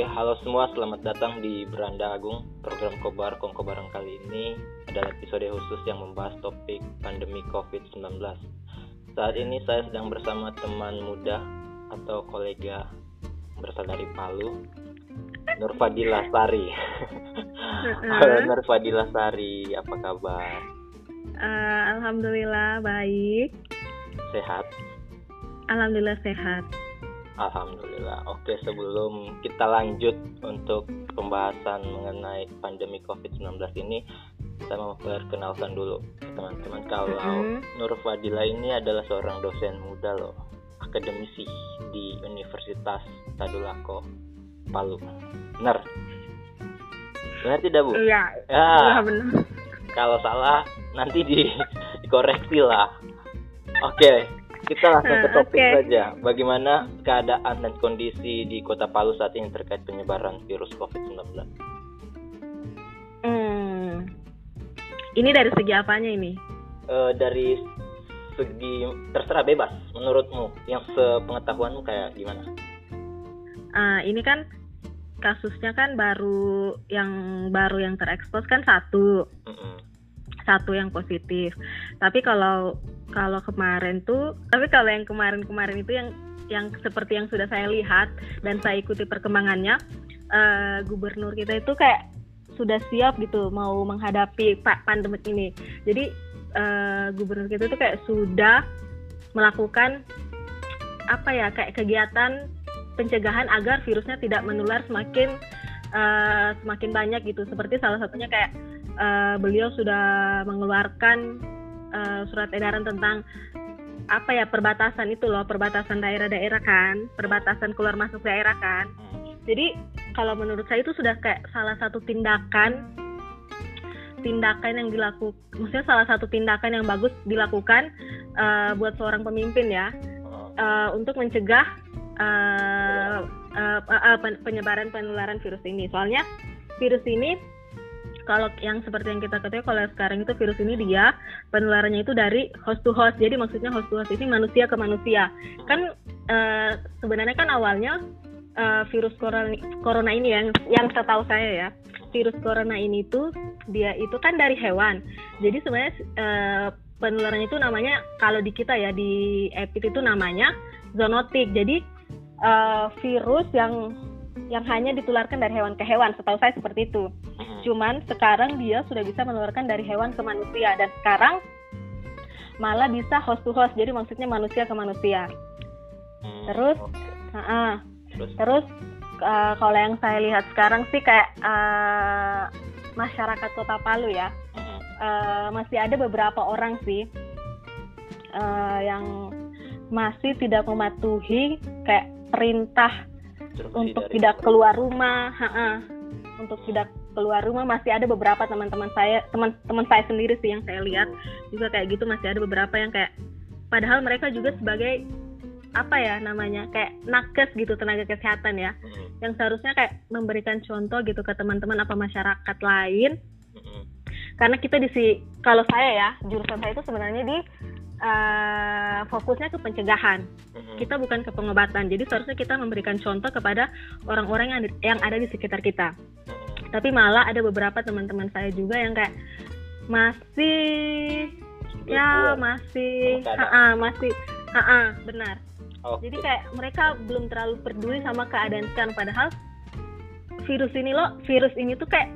Oke, halo semua, selamat datang di Beranda Agung. Program Kobar Kongko Bareng kali ini adalah episode khusus yang membahas topik pandemi COVID-19. Saat ini saya sedang bersama teman muda atau kolega berasal dari Palu, Nur Fadila Sari. Halo Nur Fadila Sari, apa kabar? Uh, Alhamdulillah baik. Sehat? Alhamdulillah sehat. Alhamdulillah. Oke, sebelum kita lanjut untuk pembahasan mengenai pandemi COVID-19 ini, saya mau perkenalkan dulu teman-teman kalau mm-hmm. Nur Fadila ini adalah seorang dosen muda loh, akademisi di Universitas Tadulako, Palu. Benar? Benar tidak, Bu? Iya. Ya. Iya benar. Kalau salah nanti di dikoreksi lah. Oke, kita langsung ke topik okay. saja. Bagaimana keadaan dan kondisi di Kota Palu saat ini terkait penyebaran virus COVID-19? Hmm. Ini dari segi apanya ini? Uh, dari segi terserah bebas menurutmu yang sepengetahuanmu kayak gimana? Uh, ini kan kasusnya kan baru yang baru yang terekspos kan satu. Mm -hmm. Satu yang positif. Tapi kalau kalau kemarin tuh tapi kalau yang kemarin-kemarin itu yang yang seperti yang sudah saya lihat dan saya ikuti perkembangannya uh, gubernur kita itu kayak sudah siap gitu mau menghadapi pak pandemi ini jadi uh, gubernur kita itu kayak sudah melakukan apa ya kayak kegiatan pencegahan agar virusnya tidak menular semakin uh, semakin banyak gitu seperti salah satunya kayak uh, beliau sudah mengeluarkan uh, surat edaran tentang apa ya perbatasan itu loh perbatasan daerah-daerah kan perbatasan keluar masuk daerah kan. Jadi kalau menurut saya itu sudah kayak salah satu tindakan tindakan yang dilakukan maksudnya salah satu tindakan yang bagus dilakukan uh, buat seorang pemimpin ya uh, untuk mencegah uh, uh, uh, penyebaran penularan virus ini. Soalnya virus ini kalau yang seperti yang kita ketahui kalau sekarang itu virus ini dia penularannya itu dari host to host. Jadi maksudnya host to host ini manusia ke manusia. Kan uh, sebenarnya kan awalnya uh, virus corona, corona ini yang yang setahu saya ya virus corona ini tuh dia itu kan dari hewan. Jadi sebenarnya uh, penularannya itu namanya kalau di kita ya di EPIT itu namanya zoonotik. Jadi uh, virus yang yang hanya ditularkan dari hewan ke hewan. Setahu saya seperti itu. Cuman sekarang dia sudah bisa menularkan dari hewan ke manusia dan sekarang malah bisa host to host jadi maksudnya manusia ke manusia hmm. terus okay. uh -uh. terus, terus uh, kalau yang saya lihat sekarang sih kayak uh, masyarakat kota Palu ya uh, masih ada beberapa orang sih uh, yang masih tidak mematuhi kayak perintah untuk tidak keluar rumah, ha -ha. untuk tidak keluar rumah masih ada beberapa teman-teman saya, teman-teman saya sendiri sih yang saya lihat juga kayak gitu masih ada beberapa yang kayak padahal mereka juga sebagai apa ya namanya kayak nakes gitu tenaga kesehatan ya hmm. yang seharusnya kayak memberikan contoh gitu ke teman-teman apa masyarakat lain hmm. karena kita di si kalau saya ya jurusan saya itu sebenarnya di uh, fokusnya ke pencegahan. Mm-hmm. Kita bukan ke pengobatan. Jadi seharusnya kita memberikan contoh kepada orang-orang yang yang ada di sekitar kita. Mm-hmm. Tapi malah ada beberapa teman-teman saya juga yang kayak masih ya masih ha masih ha benar. Okay. Jadi kayak mereka belum terlalu peduli sama keadaan sekarang padahal virus ini loh, virus ini tuh kayak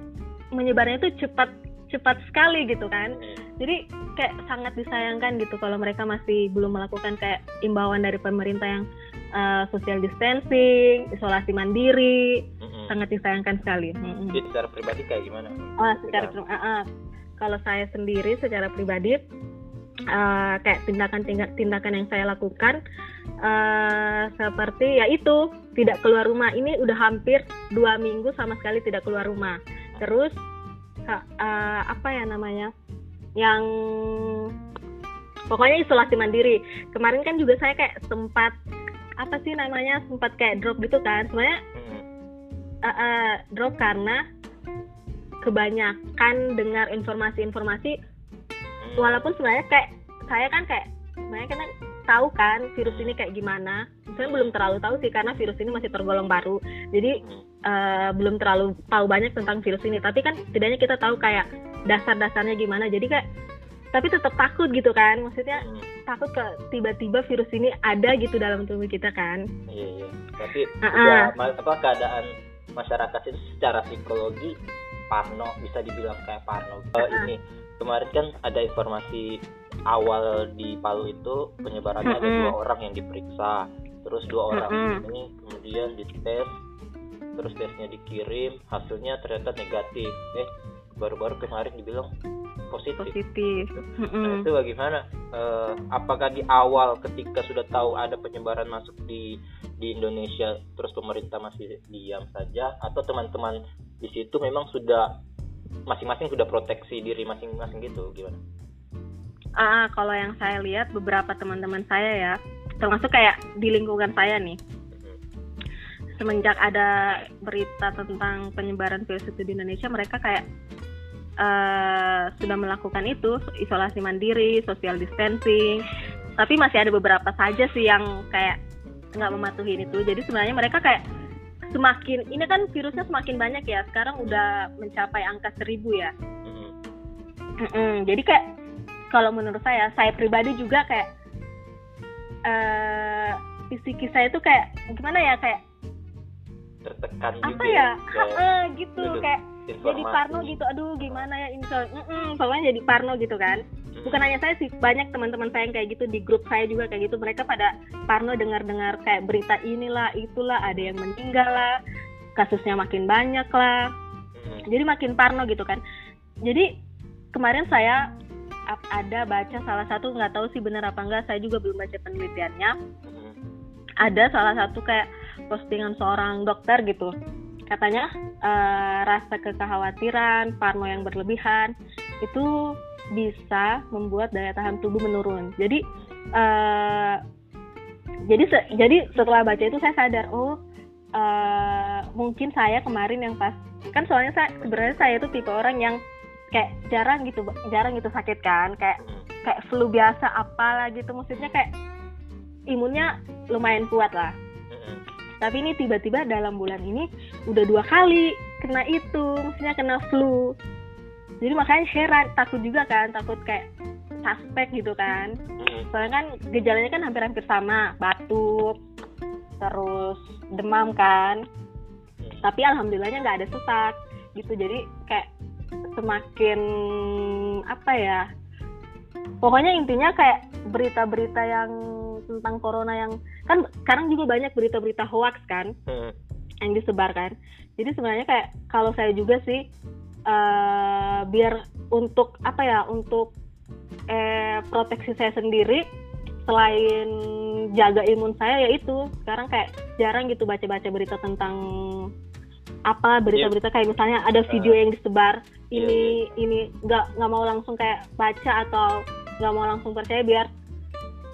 menyebarnya tuh cepat cepat sekali gitu kan. Mm-hmm jadi kayak sangat disayangkan gitu kalau mereka masih belum melakukan kayak imbauan dari pemerintah yang uh, social distancing, isolasi mandiri, mm-hmm. sangat disayangkan sekali. Mm-hmm. Jadi secara pribadi kayak gimana? Oh, secara uh, uh, kalau saya sendiri secara pribadi uh, kayak tindakan-tindakan yang saya lakukan uh, seperti ya itu tidak keluar rumah ini udah hampir dua minggu sama sekali tidak keluar rumah. Terus uh, apa ya namanya? yang pokoknya isolasi mandiri. Kemarin kan juga saya kayak sempat apa sih namanya sempat kayak drop gitu kan. Sebenarnya uh, uh, drop karena kebanyakan dengar informasi-informasi hmm. walaupun sebenarnya kayak saya kan kayak sebenarnya kan tahu kan virus ini kayak gimana. Saya belum terlalu tahu sih karena virus ini masih tergolong baru. Jadi uh, belum terlalu tahu banyak tentang virus ini. Tapi kan setidaknya kita tahu kayak dasar-dasarnya gimana. Jadi kayak tapi tetap takut gitu kan. Maksudnya hmm. takut ke tiba-tiba virus ini ada gitu dalam tubuh kita kan. Iya iya. Tapi uh -uh. apa keadaan masyarakat itu secara psikologi parno bisa dibilang kayak parno. Uh, uh ini kemarin kan ada informasi awal di Palu itu penyebarannya uh ada dua orang yang diperiksa. Terus dua orang uh -uh. ini kemudian dites terus tesnya dikirim hasilnya ternyata negatif. Eh baru-baru kemarin dibilang positif. Positif. Nah, itu bagaimana? Uh, apakah di awal ketika sudah tahu ada penyebaran masuk di di Indonesia terus pemerintah masih diam saja? Atau teman-teman di situ memang sudah masing-masing sudah proteksi diri masing-masing gitu? Gimana? Ah, kalau yang saya lihat beberapa teman-teman saya ya, termasuk kayak di lingkungan saya nih, semenjak ada berita tentang penyebaran virus itu di Indonesia mereka kayak uh, sudah melakukan itu isolasi mandiri, social distancing. Tapi masih ada beberapa saja sih yang kayak nggak mematuhi itu. Jadi sebenarnya mereka kayak semakin ini kan virusnya semakin banyak ya. Sekarang udah mencapai angka seribu ya. Mm -hmm. Jadi kayak kalau menurut saya, saya pribadi juga kayak uh, psikis saya itu kayak gimana ya kayak tertekan apa gitu ya, ya. gitu Duduk. kayak jadi parno gitu. Aduh gimana ya ini mm -mm, pokoknya jadi parno gitu kan. Bukan hanya saya sih banyak teman-teman saya yang kayak gitu di grup saya juga kayak gitu. Mereka pada parno dengar-dengar kayak berita inilah itulah ada yang meninggal lah kasusnya makin banyak lah. Jadi makin parno gitu kan. Jadi kemarin saya ada baca salah satu nggak tahu sih benar apa enggak saya juga belum baca penelitiannya. Ada salah satu kayak postingan seorang dokter gitu. Katanya uh, rasa kekhawatiran parno yang berlebihan itu bisa membuat daya tahan tubuh menurun. Jadi uh, jadi se jadi setelah baca itu saya sadar oh uh, mungkin saya kemarin yang pas kan soalnya saya sebenarnya saya itu tipe orang yang kayak jarang gitu jarang gitu sakit kan kayak kayak flu biasa apalah gitu. Maksudnya kayak imunnya lumayan kuat lah tapi ini tiba-tiba dalam bulan ini udah dua kali kena itu maksudnya kena flu. Jadi makanya heran takut juga kan takut kayak suspek gitu kan. Soalnya kan gejalanya kan hampir-hampir sama batuk terus demam kan. Tapi alhamdulillahnya nggak ada sesak gitu. Jadi kayak semakin apa ya pokoknya intinya kayak berita-berita yang tentang corona yang kan sekarang juga banyak berita-berita hoax kan hmm. yang disebarkan jadi sebenarnya kayak kalau saya juga sih uh, biar untuk apa ya untuk eh, proteksi saya sendiri selain jaga imun saya yaitu sekarang kayak jarang gitu baca-baca berita tentang apa berita-berita kayak misalnya ada video yang disebar ini yeah. ini nggak nggak mau langsung kayak baca atau nggak mau langsung percaya biar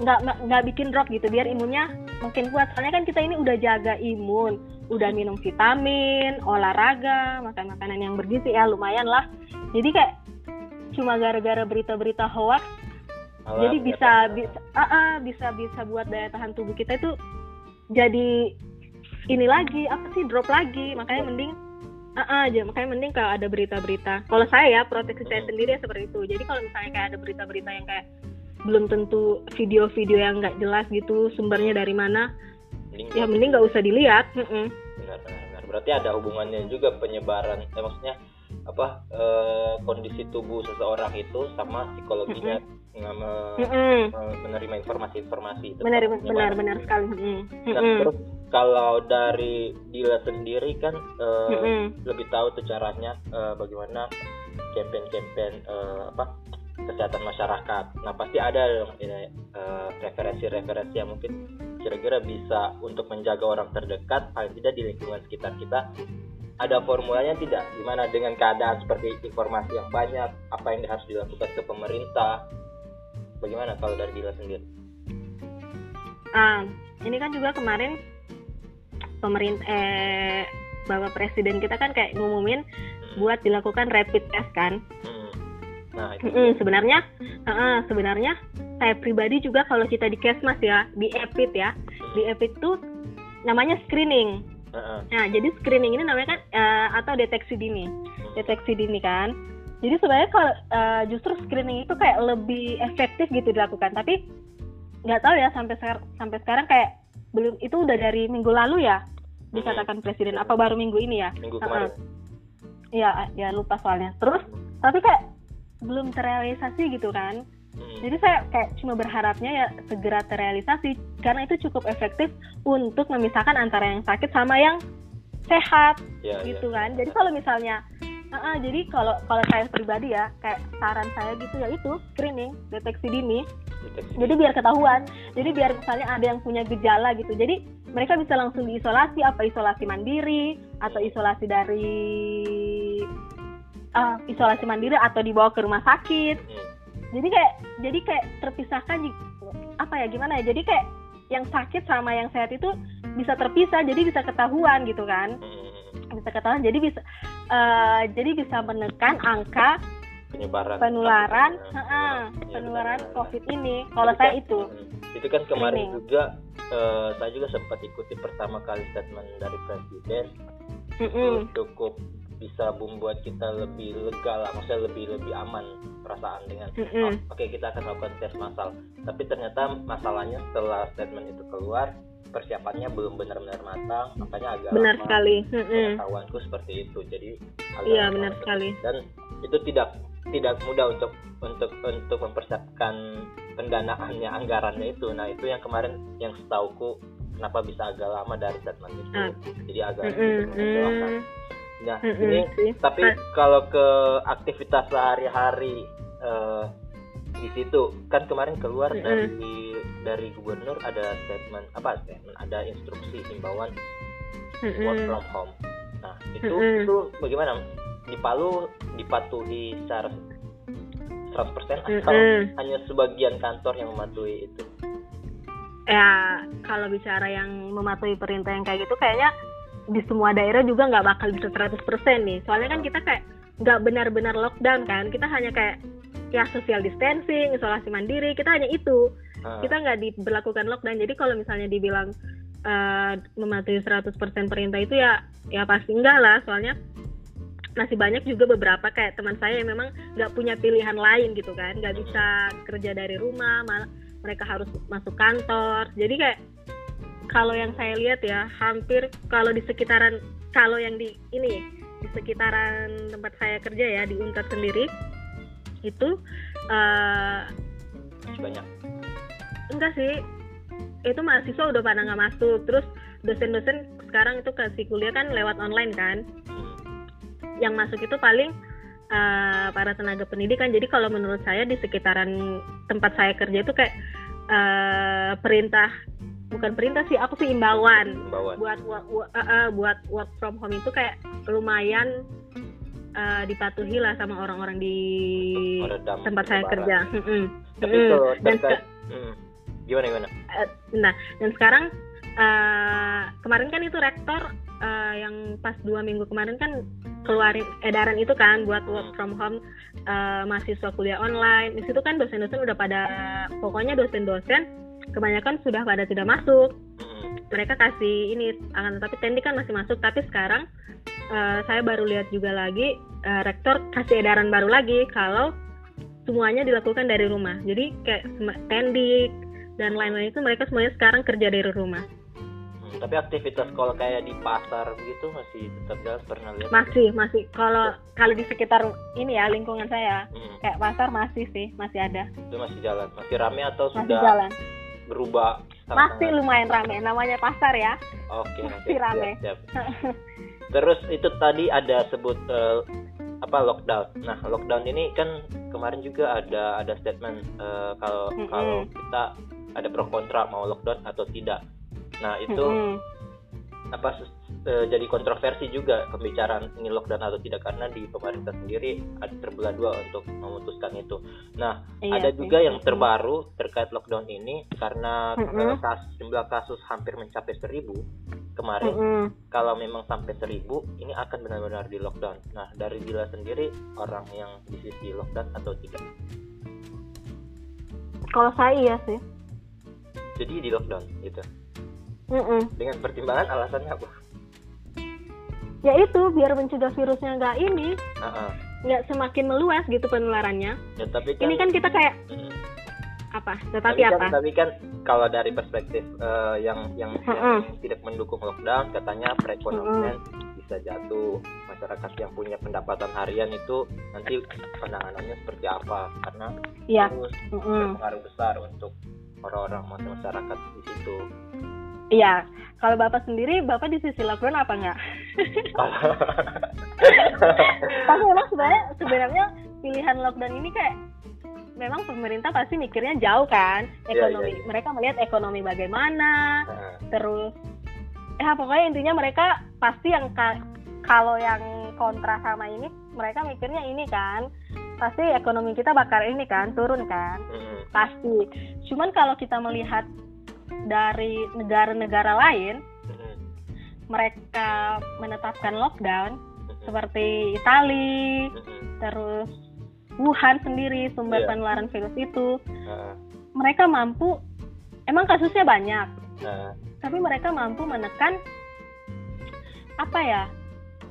nggak nggak bikin drop gitu biar imunnya makin kuat. Soalnya kan kita ini udah jaga imun udah minum vitamin olahraga makan makanan yang bergizi ya lumayan lah. Jadi kayak cuma gara-gara berita-berita hoax Alam, jadi bisa bisa uh, uh, bisa bisa buat daya tahan tubuh kita itu jadi ini lagi apa sih drop lagi. Makanya mending uh, uh, aja makanya mending kalau ada berita-berita. Kalau saya ya proteksi saya sendiri ya seperti itu. Jadi kalau misalnya kayak ada berita-berita yang kayak belum tentu video-video yang nggak jelas gitu sumbernya dari mana. Mending ya mending nggak usah dilihat. Mm -mm. benar, benar berarti ada hubungannya juga penyebaran ya, maksudnya apa e, kondisi tubuh seseorang itu sama psikologinya mm -mm. Me, menerima informasi-informasi itu. Menerima benar-benar sekali. Mm -mm. Nah, terus kalau dari Dila sendiri kan e, mm -mm. lebih tahu tuh caranya e, bagaimana campaign-campaign e, apa kesehatan masyarakat. Nah pasti ada referensi-referensi yang mungkin kira-kira bisa untuk menjaga orang terdekat paling tidak di lingkungan sekitar kita. Ada formulanya tidak? Gimana dengan keadaan seperti informasi yang banyak, apa yang harus dilakukan ke pemerintah? Bagaimana kalau dari Dila sendiri? Uh, ini kan juga kemarin pemerintah eh, Bapak Presiden kita kan kayak ngumumin hmm. buat dilakukan rapid test kan. Nah, itu mm, sebenarnya uh, sebenarnya saya pribadi juga kalau kita di Kesmas ya, di EPIT ya, di EPIT tuh namanya screening. Uh-uh. Nah, jadi screening ini namanya kan uh, atau deteksi dini, deteksi dini kan. Jadi sebenarnya kalau uh, justru screening itu kayak lebih efektif gitu dilakukan, tapi nggak tahu ya sampai sekarang sampai sekarang kayak belum itu udah dari minggu lalu ya dikatakan hmm. presiden apa baru minggu ini ya? Minggu kemarin. Iya, uh, ya lupa soalnya. Terus tapi kayak belum terrealisasi gitu kan Hmm. Jadi saya kayak cuma berharapnya ya segera terrealisasi karena itu cukup efektif untuk memisahkan antara yang sakit sama yang sehat ya, gitu ya. kan. Jadi kalau misalnya uh, uh, jadi kalau kalau saya pribadi ya kayak saran saya gitu ya itu screening deteksi dini. Deteksi. Jadi biar ketahuan. Jadi biar misalnya ada yang punya gejala gitu. Jadi mereka bisa langsung diisolasi apa isolasi mandiri atau isolasi dari uh, isolasi mandiri atau dibawa ke rumah sakit. Hmm jadi kayak jadi kayak terpisahkan apa ya gimana ya jadi kayak yang sakit sama yang sehat itu bisa terpisah jadi bisa ketahuan gitu kan hmm. bisa ketahuan jadi bisa uh, jadi bisa menekan angka penyebaran penularan uh, penularan ya, covid ini kalau saya kan, itu hmm, itu kan kemarin ini. juga uh, saya juga sempat ikuti pertama kali statement dari presiden mm -mm. cukup bisa membuat kita lebih lega lah maksudnya lebih lebih aman perasaan dengan mm -hmm. oh, oke okay, kita akan lakukan tes massal. Tapi ternyata masalahnya setelah statement itu keluar persiapannya belum benar-benar matang makanya agak benar lama sekali pengetahuanku seperti itu. Jadi iya benar sekali. Dan itu tidak tidak mudah untuk untuk untuk mempersiapkan pendanaannya anggarannya itu. Nah itu yang kemarin yang setauku kenapa bisa agak lama dari statement itu. Ah. jadi agak mm. -hmm. Nah, mm -hmm. ini sih. tapi kalau ke aktivitas sehari-hari uh, di situ kan kemarin keluar mm -hmm. dari dari gubernur ada statement apa statement ada instruksi himbauan mm -hmm. work from home. Nah, itu mm -hmm. itu bagaimana? Di Palu dipatuhi secara 100% atau mm -hmm. hanya sebagian kantor yang mematuhi itu? Ya, kalau bicara yang mematuhi perintah yang kayak gitu kayaknya di semua daerah juga nggak bakal bisa 100% nih. Soalnya kan kita kayak nggak benar-benar lockdown kan. Kita hanya kayak ya social distancing isolasi mandiri. Kita hanya itu. Uh. kita nggak diberlakukan lockdown. Jadi kalau misalnya dibilang uh, mematuhi 100% perintah itu ya ya pasti enggak lah. Soalnya masih banyak juga beberapa kayak teman saya yang memang nggak punya pilihan lain gitu kan. Nggak bisa kerja dari rumah malah mereka harus masuk kantor. Jadi kayak kalau yang saya lihat ya hampir kalau di sekitaran kalau yang di ini di sekitaran tempat saya kerja ya di Untat sendiri itu uh, banyak? Enggak sih. Itu mahasiswa udah pada nggak masuk. Terus dosen-dosen sekarang itu kasih kuliah kan lewat online kan. Yang masuk itu paling uh, para tenaga pendidikan. Jadi kalau menurut saya di sekitaran tempat saya kerja itu kayak uh, perintah bukan perintah sih aku sih imbauan, imbauan. buat uh, uh, buat work from home itu kayak lumayan uh, dipatuhi lah sama orang-orang di tempat saya kerja. Tapi mm. kalau dan hmm. gimana gimana? Uh, nah dan sekarang uh, kemarin kan itu rektor uh, yang pas dua minggu kemarin kan keluarin edaran itu kan buat work hmm. from home uh, mahasiswa kuliah online. Di situ kan dosen-dosen udah pada pokoknya dosen-dosen kebanyakan sudah pada tidak masuk. Mereka kasih ini akan tetapi teknik kan masih masuk. Tapi sekarang uh, saya baru lihat juga lagi uh, rektor kasih edaran baru lagi kalau semuanya dilakukan dari rumah. Jadi kayak tendik dan lain-lain itu mereka semuanya sekarang kerja dari rumah. Hmm, tapi aktivitas kalau kayak di pasar begitu masih tetap jalan pernah lihat? Masih masih. Kalau kalau di sekitar ini ya lingkungan saya hmm. kayak pasar masih sih masih ada. Itu masih jalan masih rame atau masih sudah jalan berubah masih lumayan rame namanya pasar ya oke masih siap, rame siap, siap. terus itu tadi ada sebut uh, apa lockdown nah lockdown ini kan kemarin juga ada ada statement uh, kalau mm -hmm. kalau kita ada pro kontra mau lockdown atau tidak nah itu mm -hmm. Apa e, jadi kontroversi juga pembicaraan ini lockdown atau tidak karena di pemerintah sendiri ada terbelah dua untuk memutuskan itu. Nah, iya, ada juga yang terbaru terkait lockdown ini karena mm -hmm. kasus, jumlah kasus hampir mencapai seribu kemarin. Mm -hmm. Kalau memang sampai seribu, ini akan benar-benar di lockdown. Nah, dari Bila sendiri orang yang di sisi lockdown atau tidak? Kalau saya iya sih. Jadi di lockdown gitu. Mm -mm. Dengan pertimbangan alasannya apa? ya itu biar mencegah virusnya nggak ini nggak semakin meluas gitu penularannya ya, tapi kan, ini kan kita kayak hmm. apa tetapi tapi kan, apa tapi kan kalau dari perspektif uh, yang yang, uh -uh. yang tidak mendukung lockdown katanya perekonomian uh -uh. bisa jatuh masyarakat yang punya pendapatan harian itu nanti penanganannya seperti apa karena ya. terus uh -uh. berpengaruh besar untuk orang-orang masyarakat di situ Iya, kalau bapak sendiri, bapak di sisi lockdown apa enggak? Tapi memang sebenarnya sebenarnya pilihan lockdown ini kayak memang pemerintah pasti mikirnya jauh kan iya, ekonomi. Yeah, yeah, yeah. Mereka melihat ekonomi bagaimana, uh. terus ya pokoknya intinya mereka pasti yang kalau yang kontra sama ini mereka mikirnya ini kan pasti ekonomi kita bakal ini kan turun kan mm. pasti cuman kalau kita melihat dari negara-negara lain mereka menetapkan lockdown seperti Italia terus Wuhan sendiri sumber yeah. penularan virus itu. Uh. mereka mampu emang kasusnya banyak uh. tapi mereka mampu menekan apa ya?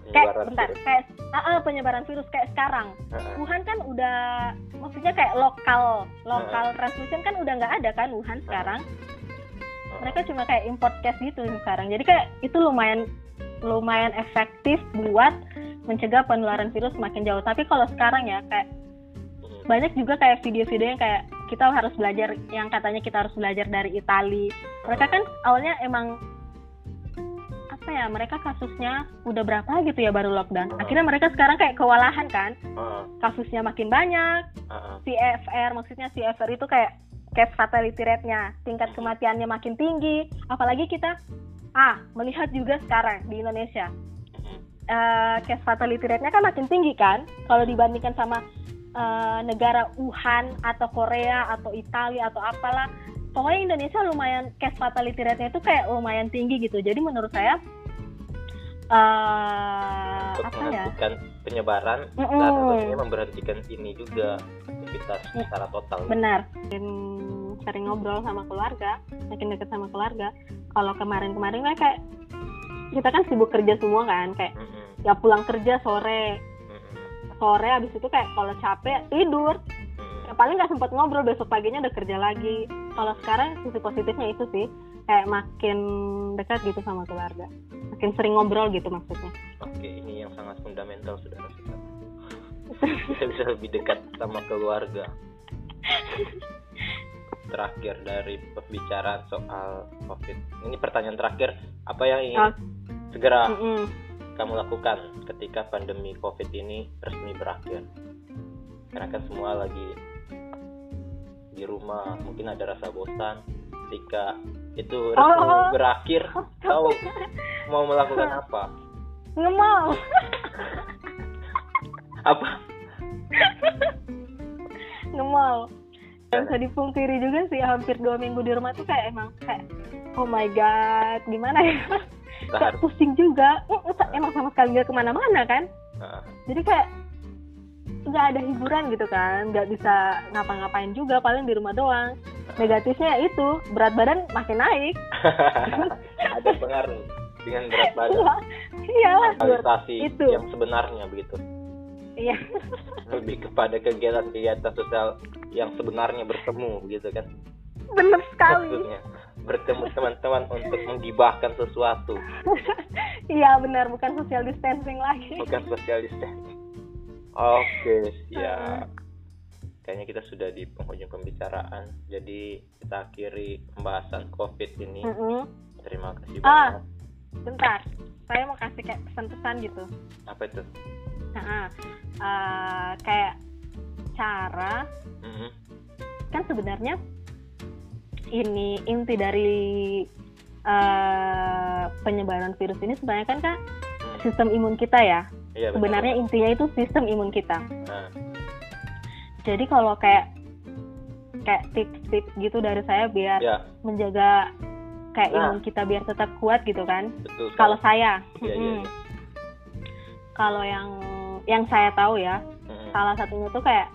Kayak bentar virus. kayak uh, uh, penyebaran virus kayak sekarang. Uh, Wuhan kan udah maksudnya kayak lokal lokal uh, transmission kan udah nggak ada kan Wuhan sekarang mereka cuma kayak import cash gitu sekarang. Jadi kayak itu lumayan lumayan efektif buat mencegah penularan virus makin jauh. Tapi kalau sekarang ya kayak banyak juga kayak video-video yang kayak kita harus belajar yang katanya kita harus belajar dari Itali. Mereka kan awalnya emang apa ya mereka kasusnya udah berapa gitu ya baru lockdown. Akhirnya mereka sekarang kayak kewalahan kan. Kasusnya makin banyak. CFR maksudnya CFR itu kayak case fatality rate-nya, tingkat kematiannya makin tinggi. Apalagi kita ah melihat juga sekarang di Indonesia uh, case fatality rate-nya kan makin tinggi kan kalau dibandingkan sama uh, negara Wuhan atau Korea atau Italia atau apalah. Pokoknya Indonesia lumayan case fatality rate-nya itu kayak lumayan tinggi gitu. Jadi menurut saya uh, untuk apa ya? Penyebaran mm -mm. dan tentunya memberhentikan ini juga aktivitas secara total. Benar. Dan sering ngobrol sama keluarga, makin dekat sama keluarga. Kalau kemarin-kemarin kan kayak kita kan sibuk kerja semua kan, kayak mm -hmm. ya pulang kerja sore, mm -hmm. sore abis itu kayak kalau capek tidur. Ya, paling nggak sempat ngobrol besok paginya udah kerja lagi. Kalau sekarang sisi positifnya itu sih kayak makin dekat gitu sama keluarga, makin sering ngobrol gitu maksudnya. Oke, ini yang sangat fundamental saudara. Kita bisa lebih dekat sama keluarga terakhir dari pembicaraan soal COVID. Ini pertanyaan terakhir, apa yang ingin oh. segera mm -mm. kamu lakukan ketika pandemi COVID ini resmi berakhir? Karena kan semua lagi di rumah, mungkin ada rasa bosan. Ketika itu resmi oh. berakhir, kau mau melakukan apa? Nggak mau. apa? Nggak mau yang bisa dipungkiri juga sih hampir dua minggu di rumah tuh kayak emang kayak oh my god gimana ya kayak pusing juga emang sama sekali nggak ke mana-mana kan jadi kayak nggak ada hiburan gitu kan nggak bisa ngapa-ngapain juga paling di rumah doang. Negatifnya itu berat badan makin naik. Ada pengaruh dengan berat badan. Iya itu. yang sebenarnya begitu. Iya. Lebih kepada kegiatan-kegiatan sosial yang sebenarnya bertemu gitu kan. Benar sekali. Maksudnya, bertemu teman-teman untuk menggibahkan sesuatu. Iya benar bukan social distancing lagi. Bukan social distancing oke okay, ya kayaknya kita sudah di penghujung pembicaraan. Jadi kita akhiri pembahasan covid ini. Mm -hmm. terima kasih ah, banyak. bentar. Saya mau kasih kayak pesan-pesan gitu. Apa itu? Nah, uh, kayak cara mm-hmm. kan sebenarnya ini inti dari uh, penyebaran virus ini sebenarnya kan kan sistem imun kita ya. Iya, sebenarnya betul. intinya itu sistem imun kita. Nah. Jadi kalau kayak kayak tips-tips gitu dari saya biar ya. menjaga kayak nah. imun kita biar tetap kuat gitu kan. Kalau saya, ya, hmm. ya, ya. kalau yang yang saya tahu ya hmm. salah satunya tuh kayak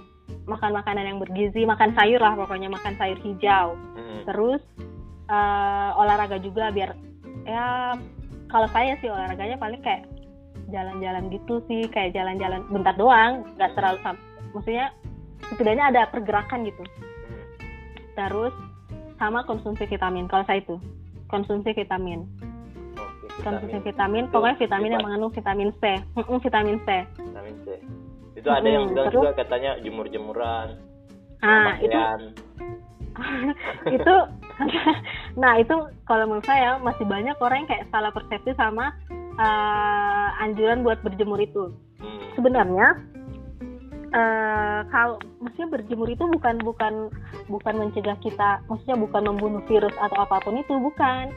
makan makanan yang bergizi makan sayur lah pokoknya makan sayur hijau hmm. terus uh, olahraga juga biar ya kalau saya sih olahraganya paling kayak jalan-jalan gitu sih kayak jalan-jalan bentar doang nggak terlalu sam maksudnya setidaknya ada pergerakan gitu. Terus sama konsumsi vitamin kalau saya itu konsumsi vitamin. Konsumsi vitamin pokoknya vitamin yang mengandung vitamin C. Vitamin C. Vitamin C. Itu ada yang bilang juga katanya jemur-jemuran nah itu itu nah itu kalau menurut saya masih banyak orang yang kayak salah persepsi sama uh, anjuran buat berjemur itu. Hmm. sebenarnya uh, kalau maksudnya berjemur itu bukan bukan bukan mencegah kita maksudnya bukan membunuh virus atau apa pun itu bukan.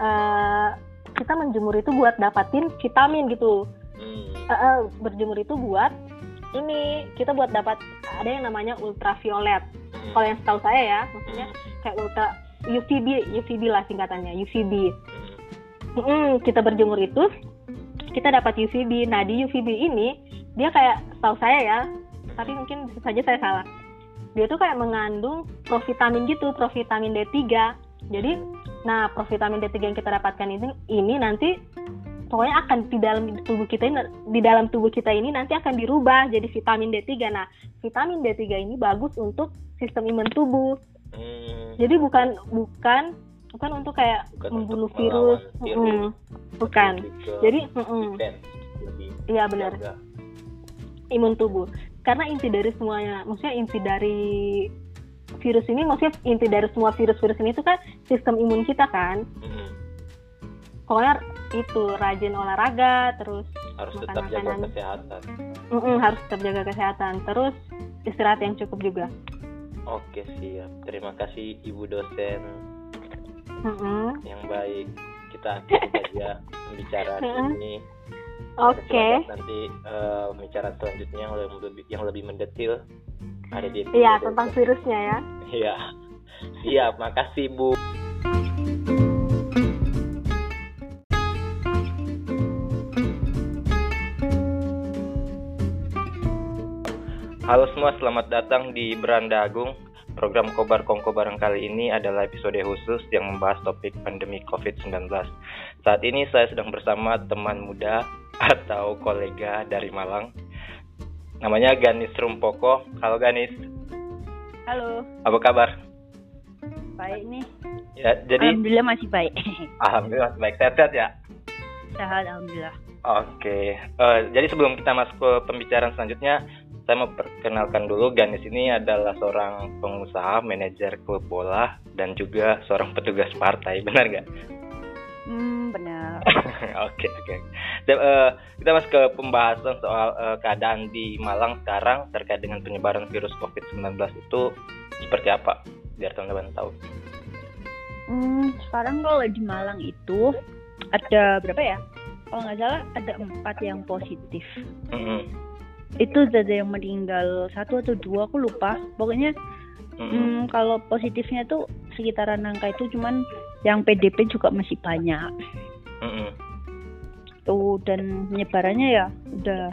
Uh, kita menjemur itu buat dapatin vitamin gitu. Uh, uh, berjemur itu buat ini kita buat dapat ada yang namanya ultraviolet. Hmm. kalau yang setahu saya ya maksudnya kayak ultra UVB UVB lah singkatannya UVB hmm. hmm, kita berjemur itu kita dapat UVB nah di UVB ini dia kayak setahu saya ya tapi mungkin bisa saja saya salah dia tuh kayak mengandung provitamin gitu provitamin D3 jadi nah provitamin D3 yang kita dapatkan ini ini nanti pokoknya akan di dalam tubuh kita ini di dalam tubuh kita ini nanti akan dirubah jadi vitamin D3. Nah, vitamin D3 ini bagus untuk sistem imun tubuh. Hmm. Jadi bukan bukan bukan untuk kayak bukan membunuh untuk virus, virus. Hmm, bukan. Jadi, iya benar. Imun tubuh. Karena inti dari semuanya, maksudnya inti dari virus ini, maksudnya inti dari semua virus-virus ini itu kan sistem imun kita kan. Hmm. Pokoknya itu rajin olahraga terus harus makan tetap makanan jaga kesehatan mm -mm, harus tetap jaga kesehatan terus istirahat yang cukup juga oke siap terima kasih ibu dosen mm -hmm. yang baik. Kita akhiri saja pembicaraan ini oke. okay. nanti uh, pembicaraan selanjutnya yang lebih yang lebih mendetil ada di iya tentang virusnya ya. Iya. Siap. Makasih bu. Halo semua, selamat datang di Beranda Agung. Program Kobar Kongko bareng kali ini adalah episode khusus yang membahas topik pandemi COVID-19. Saat ini saya sedang bersama teman muda atau kolega dari Malang. Namanya Ganis Rumpoko. Halo Ganis. Halo. Apa kabar? Baik nih. Ya, jadi Alhamdulillah masih baik. Alhamdulillah masih baik. Sehat-sehat ya? Sehat, alhamdulillah. Oke. Uh, jadi sebelum kita masuk ke pembicaraan selanjutnya, saya mau perkenalkan dulu Ganis ini adalah seorang pengusaha, manajer klub bola dan juga seorang petugas partai, benar nggak? Hmm, benar. Oke, oke. Eh, kita masuk ke pembahasan soal uh, keadaan di Malang sekarang terkait dengan penyebaran virus COVID-19 itu seperti apa? Biar teman-teman tahu. Hmm, sekarang kalau di Malang itu ada berapa ya? Kalau nggak salah ada empat yang positif. Mm -hmm itu ada yang meninggal. Satu atau dua aku lupa. Pokoknya hmm, kalau positifnya tuh sekitaran angka itu cuman yang PDP juga masih banyak. Mm-hmm. tuh dan penyebarannya ya udah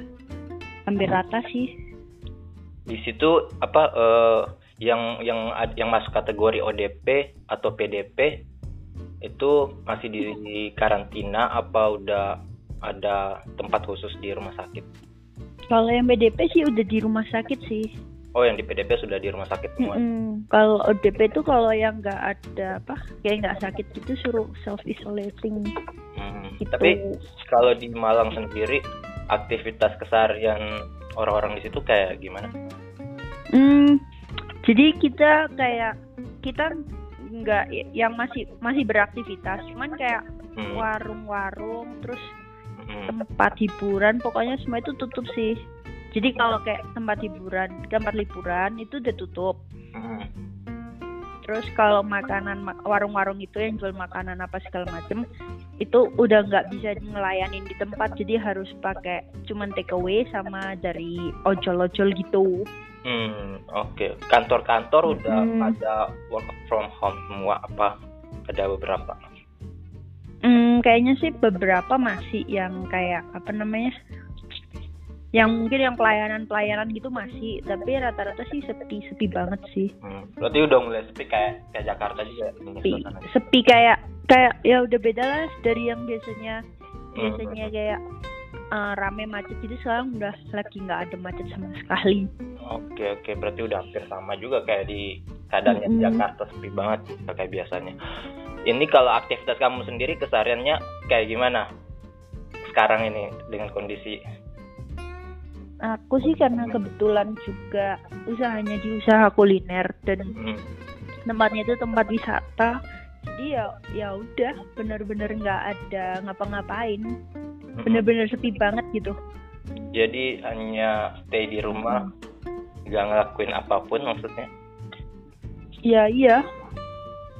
hampir rata sih. Di situ apa uh, yang yang yang masuk kategori ODP atau PDP itu masih di, di karantina apa udah ada tempat khusus di rumah sakit? Kalau yang PDP sih udah di rumah sakit sih. Oh, yang di PDP sudah di rumah sakit semua. Mm -hmm. Kalau ODP itu kalau yang nggak ada apa, kayak nggak sakit gitu suruh self isolating. Hmm. Gitu. Tapi kalau di Malang sendiri aktivitas keseharian orang-orang di situ kayak gimana? Hmm, jadi kita kayak kita nggak yang masih masih beraktivitas, cuman kayak hmm. warung-warung hmm. terus hmm. tempat hiburan pokoknya semua itu tutup sih jadi kalau kayak tempat hiburan tempat liburan itu udah tutup hmm. terus kalau makanan warung-warung itu yang jual makanan apa segala macem itu udah nggak bisa ngelayanin di tempat jadi harus pakai cuman take away sama dari ojol-ojol gitu hmm oke okay. kantor-kantor udah hmm. ada work from home semua apa ada beberapa Hmm, kayaknya sih beberapa masih yang kayak apa namanya? Yang mungkin yang pelayanan-pelayanan gitu masih, tapi rata-rata sih sepi-sepi banget sih. Hmm, berarti udah mulai sepi kayak kayak Jakarta juga. Sepi, sepi kayak kayak ya udah beda lah dari yang biasanya hmm. biasanya kayak uh, rame macet jadi sekarang udah lagi nggak ada macet sama sekali oke oke berarti udah hampir sama juga kayak di keadaannya mm -hmm. Jakarta sepi banget kayak biasanya ini kalau aktivitas kamu sendiri kesehariannya kayak gimana? Sekarang ini dengan kondisi? Aku sih karena kebetulan juga usahanya di usaha kuliner dan hmm. tempatnya itu tempat wisata. Jadi ya ya udah bener-bener nggak ada ngapa-ngapain. Hmm. bener-bener sepi banget gitu. Jadi hanya stay di rumah nggak ngelakuin apa pun maksudnya? Iya iya.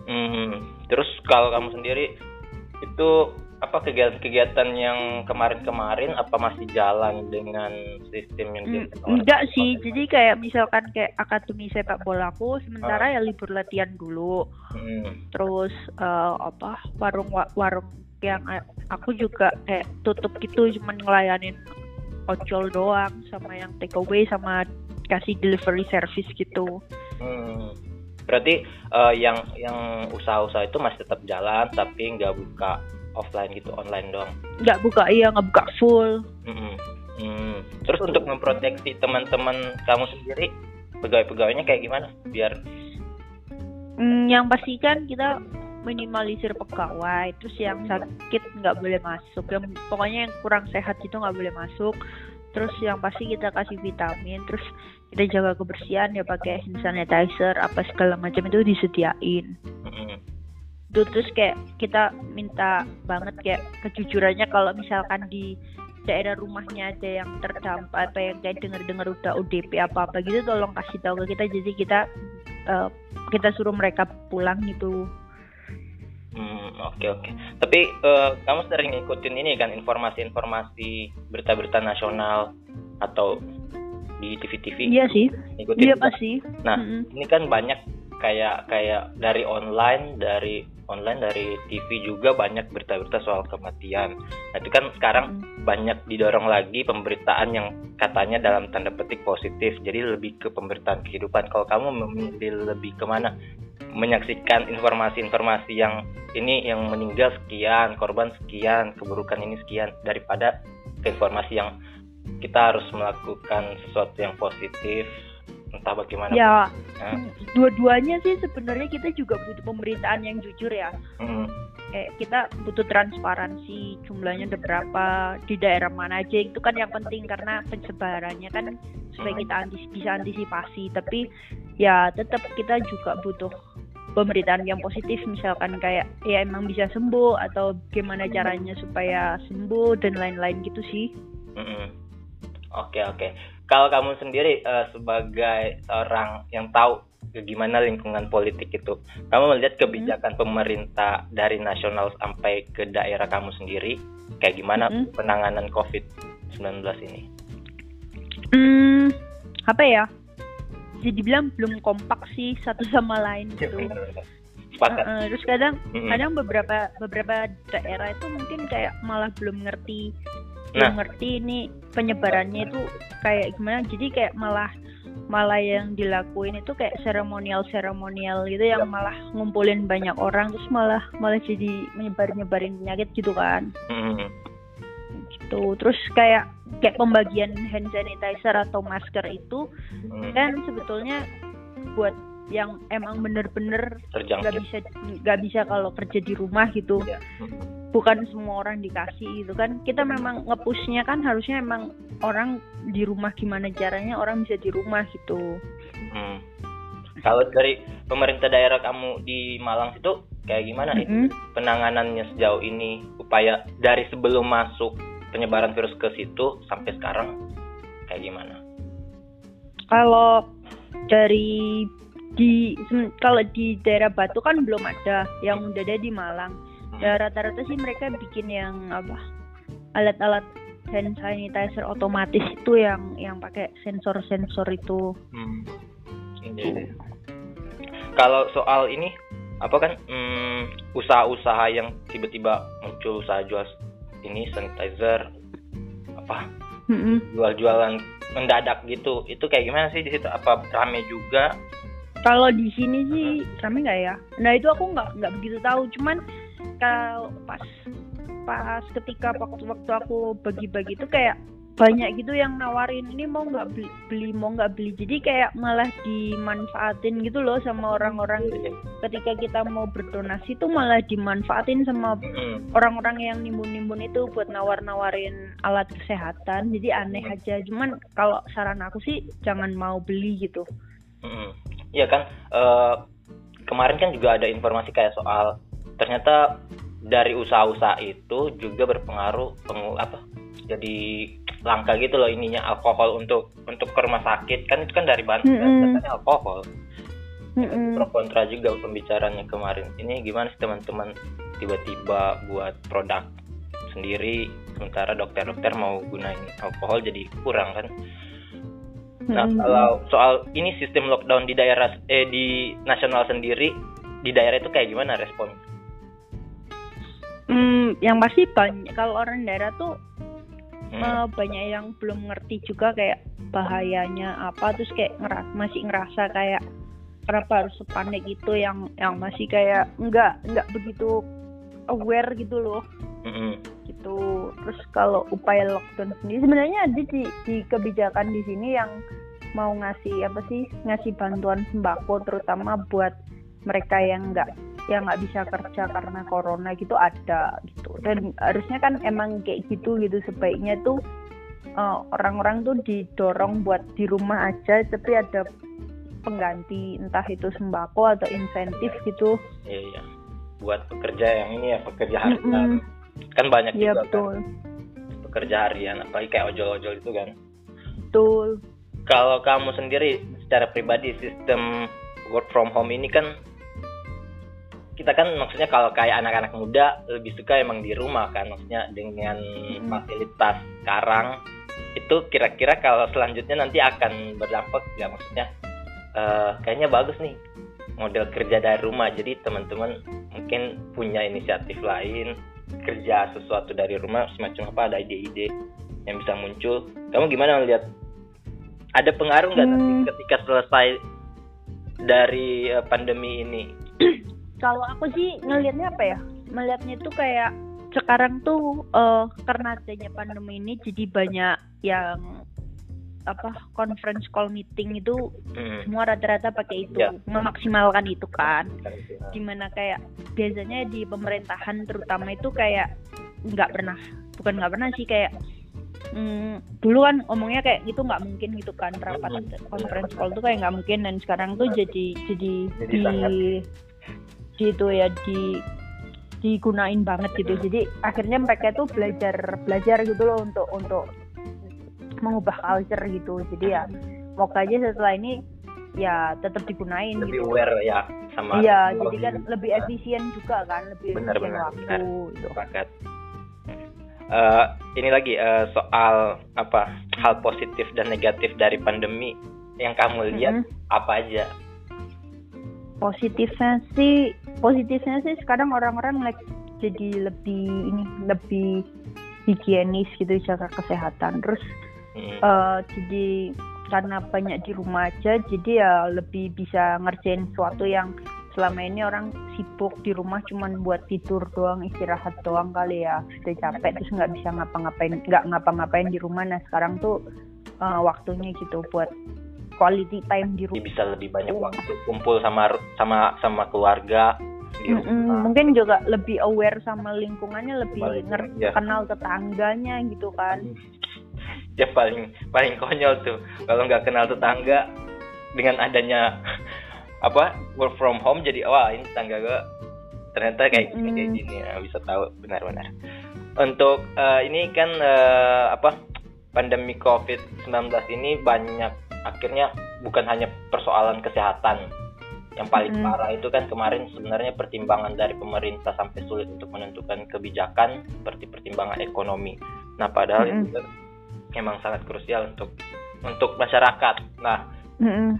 Hmm. Terus kalau kamu sendiri itu apa kegiatan-kegiatan yang kemarin-kemarin apa masih jalan dengan sistem yang hmm, enggak sih jadi kayak misalkan kayak akademi sepak bola aku sementara uh. ya libur latihan dulu hmm. terus uh, apa warung warung yang aku juga kayak tutup gitu cuman ngelayanin ojol doang sama yang take away sama kasih delivery service gitu hmm. Berarti uh, yang yang usaha-usaha itu masih tetap jalan tapi nggak buka offline gitu online dong nggak buka iya nggak buka full mm -hmm. Hmm. terus untuk memproteksi teman-teman kamu sendiri pegawai-pegawainya kayak gimana biar mm, yang pasti kan kita minimalisir pegawai terus yang sakit nggak boleh masuk yang pokoknya yang kurang sehat itu nggak boleh masuk terus yang pasti kita kasih vitamin terus kita jaga kebersihan ya pakai hand sanitizer apa segala macam itu disediain mm -hmm itu terus kayak kita minta banget kayak kejujurannya kalau misalkan di daerah rumahnya ada yang terdampak apa yang kayak dengar-dengar udah ODP apa apa gitu tolong kasih tahu ke kita jadi kita uh, kita suruh mereka pulang gitu. Hmm oke okay, oke. Okay. Tapi uh, kamu sering ikutin ini kan informasi-informasi berita-berita nasional atau di TV-TV? Iya sih. Ikutin iya pasti. Nah mm -hmm. ini kan banyak kayak kayak dari online dari online dari TV juga banyak berita-berita soal kematian. Nah, itu kan sekarang banyak didorong lagi pemberitaan yang katanya dalam tanda petik positif. Jadi lebih ke pemberitaan kehidupan. Kalau kamu memilih lebih ke mana? Menyaksikan informasi-informasi yang ini yang meninggal sekian, korban sekian, keburukan ini sekian daripada ke informasi yang kita harus melakukan sesuatu yang positif entah bagaimana ya, ya. dua-duanya sih sebenarnya kita juga butuh pemberitaan yang jujur ya hmm. kayak kita butuh transparansi jumlahnya ada berapa di daerah mana aja itu kan yang penting karena penyebarannya kan supaya kita antis bisa antisipasi tapi ya tetap kita juga butuh pemberitaan yang positif misalkan kayak ya emang bisa sembuh atau gimana caranya supaya sembuh dan lain-lain gitu sih. Oke oke kalau kamu sendiri uh, sebagai orang yang tahu gimana lingkungan politik itu, kamu melihat kebijakan hmm. pemerintah dari nasional sampai ke daerah kamu sendiri, kayak gimana hmm. penanganan COVID-19 ini? Hmm, apa ya? Jadi bilang belum kompak sih satu sama lain gitu. Uh, uh, terus kadang -hmm. kadang beberapa beberapa daerah itu mungkin kayak malah belum ngerti nah. ngerti ini penyebarannya itu kayak gimana jadi kayak malah malah yang dilakuin itu kayak seremonial seremonial gitu yang malah ngumpulin banyak orang terus malah malah jadi menyebar nyebarin penyakit gitu kan hmm. gitu terus kayak kayak pembagian hand sanitizer atau masker itu hmm. kan sebetulnya buat yang emang bener-bener nggak bisa nggak bisa kalau kerja di rumah gitu ya. Bukan semua orang dikasih gitu kan. Kita memang ngepushnya kan harusnya emang orang di rumah gimana caranya orang bisa di rumah gitu. Hmm. kalau dari pemerintah daerah kamu di Malang itu kayak gimana mm -hmm. penanganannya sejauh ini? Upaya dari sebelum masuk penyebaran virus ke situ sampai sekarang kayak gimana? Kalau dari di kalau di daerah Batu kan belum ada yang udah ada di Malang ya rata-rata sih mereka bikin yang apa alat-alat hand sanitizer otomatis itu yang yang pakai sensor-sensor itu hmm. ini, kalau soal ini apa kan hmm, usaha-usaha yang tiba-tiba muncul usaha jual ini sanitizer apa mm-hmm. jual-jualan mendadak gitu itu kayak gimana sih di situ apa rame juga kalau di sini sih rame nggak ya? Nah itu aku nggak nggak begitu tahu. Cuman kalau pas pas ketika waktu-waktu aku bagi-bagi itu kayak banyak gitu yang nawarin ini mau nggak beli, beli mau nggak beli? Jadi kayak malah dimanfaatin gitu loh sama orang-orang ketika kita mau berdonasi tuh malah dimanfaatin sama orang-orang yang nimbun-nimbun itu buat nawar-nawarin alat kesehatan. Jadi aneh aja. Cuman kalau saran aku sih jangan mau beli gitu. Iya kan? Uh, kemarin kan juga ada informasi kayak soal ternyata dari usaha-usaha itu juga berpengaruh pengu apa jadi langka gitu loh ininya alkohol untuk untuk ke rumah sakit kan itu kan dari bahan mm -hmm. alkohol mm -hmm. pro kontra juga pembicaranya kemarin ini gimana sih teman-teman tiba-tiba buat produk sendiri sementara dokter-dokter mau gunain alkohol jadi kurang kan nah mm -hmm. kalau soal ini sistem lockdown di daerah eh di nasional sendiri di daerah itu kayak gimana respon? Hmm, yang pasti banyak kalau orang daerah tuh hmm. uh, banyak yang belum ngerti juga kayak bahayanya apa terus kayak ngeras masih ngerasa kayak kenapa harus sepanik itu yang yang masih kayak nggak nggak begitu aware gitu loh. Hmm. Gitu. Terus kalau upaya lockdown sendiri sebenarnya ada di, di kebijakan di sini yang mau ngasih apa sih ngasih bantuan sembako terutama buat mereka yang nggak yang nggak bisa kerja karena corona gitu ada gitu. Dan harusnya kan emang kayak gitu gitu sebaiknya tuh eh, orang-orang tuh didorong buat di rumah aja tapi ada pengganti entah itu sembako atau insentif gitu. Iya iya. Buat pekerja yang ini ya pekerja harian. Mm -hmm. kan banyak ya, juga betul. kan pekerja harian apalagi kayak ojol-ojol itu kan. Betul. Kalau kamu sendiri secara pribadi sistem work from home ini kan kita kan maksudnya kalau kayak anak-anak muda lebih suka emang di rumah kan maksudnya dengan fasilitas sekarang itu kira-kira kalau selanjutnya nanti akan berdampak ya maksudnya uh, kayaknya bagus nih model kerja dari rumah. Jadi teman-teman mungkin punya inisiatif lain kerja sesuatu dari rumah semacam apa ada ide-ide yang bisa muncul. Kamu gimana melihat ada pengaruh nggak hmm. nanti ketika selesai dari uh, pandemi ini kalau aku sih ngelihatnya apa ya? Melihatnya itu kayak sekarang tuh uh, karena adanya pandemi ini jadi banyak yang apa conference call meeting itu hmm. semua rata-rata pakai itu ya. memaksimalkan itu kan. Di mana kayak biasanya di pemerintahan terutama itu kayak nggak pernah bukan nggak pernah sih kayak hmm, dulu kan omongnya kayak gitu nggak mungkin gitu kan rapat conference call tuh kayak nggak mungkin. Dan sekarang tuh jadi jadi, jadi di sangat di itu ya di digunain banget gitu jadi akhirnya mereka tuh belajar belajar gitu loh untuk untuk mengubah culture gitu jadi ya mau aja setelah ini ya tetap digunain lebih gitu. aware ya sama iya jadi kan lebih efisien juga kan lebih benar, efisien benar, waktu benar. gitu Pakat. Uh, ini lagi uh, soal apa hal positif dan negatif dari pandemi yang kamu lihat mm -hmm. apa aja positifnya sih positifnya sih sekarang orang-orang like jadi lebih ini lebih higienis gitu jaga kesehatan. Terus hmm. uh, jadi karena banyak di rumah aja jadi ya lebih bisa ngerjain sesuatu yang selama ini orang sibuk di rumah cuman buat tidur doang istirahat doang kali ya. Sudah capek terus nggak bisa ngapa-ngapain nggak ngapa-ngapain di rumah. Nah sekarang tuh uh, waktunya gitu buat quality time di rumah bisa lebih banyak waktu kumpul sama sama sama keluarga di rumah. Mm -hmm. mungkin juga lebih aware sama lingkungannya lebih ngerti ya. kenal tetangganya gitu kan ya paling paling konyol tuh kalau nggak kenal tetangga dengan adanya apa work from home jadi wah ini tetangga gue ternyata kayak gini mm. kayak gini ya bisa tahu benar-benar untuk uh, ini kan uh, apa pandemi covid 19 ini banyak akhirnya bukan hanya persoalan kesehatan yang paling hmm. parah itu kan kemarin sebenarnya pertimbangan dari pemerintah sampai sulit untuk menentukan kebijakan seperti pertimbangan ekonomi. Nah, padahal hmm. itu memang sangat krusial untuk untuk masyarakat. Nah, hmm.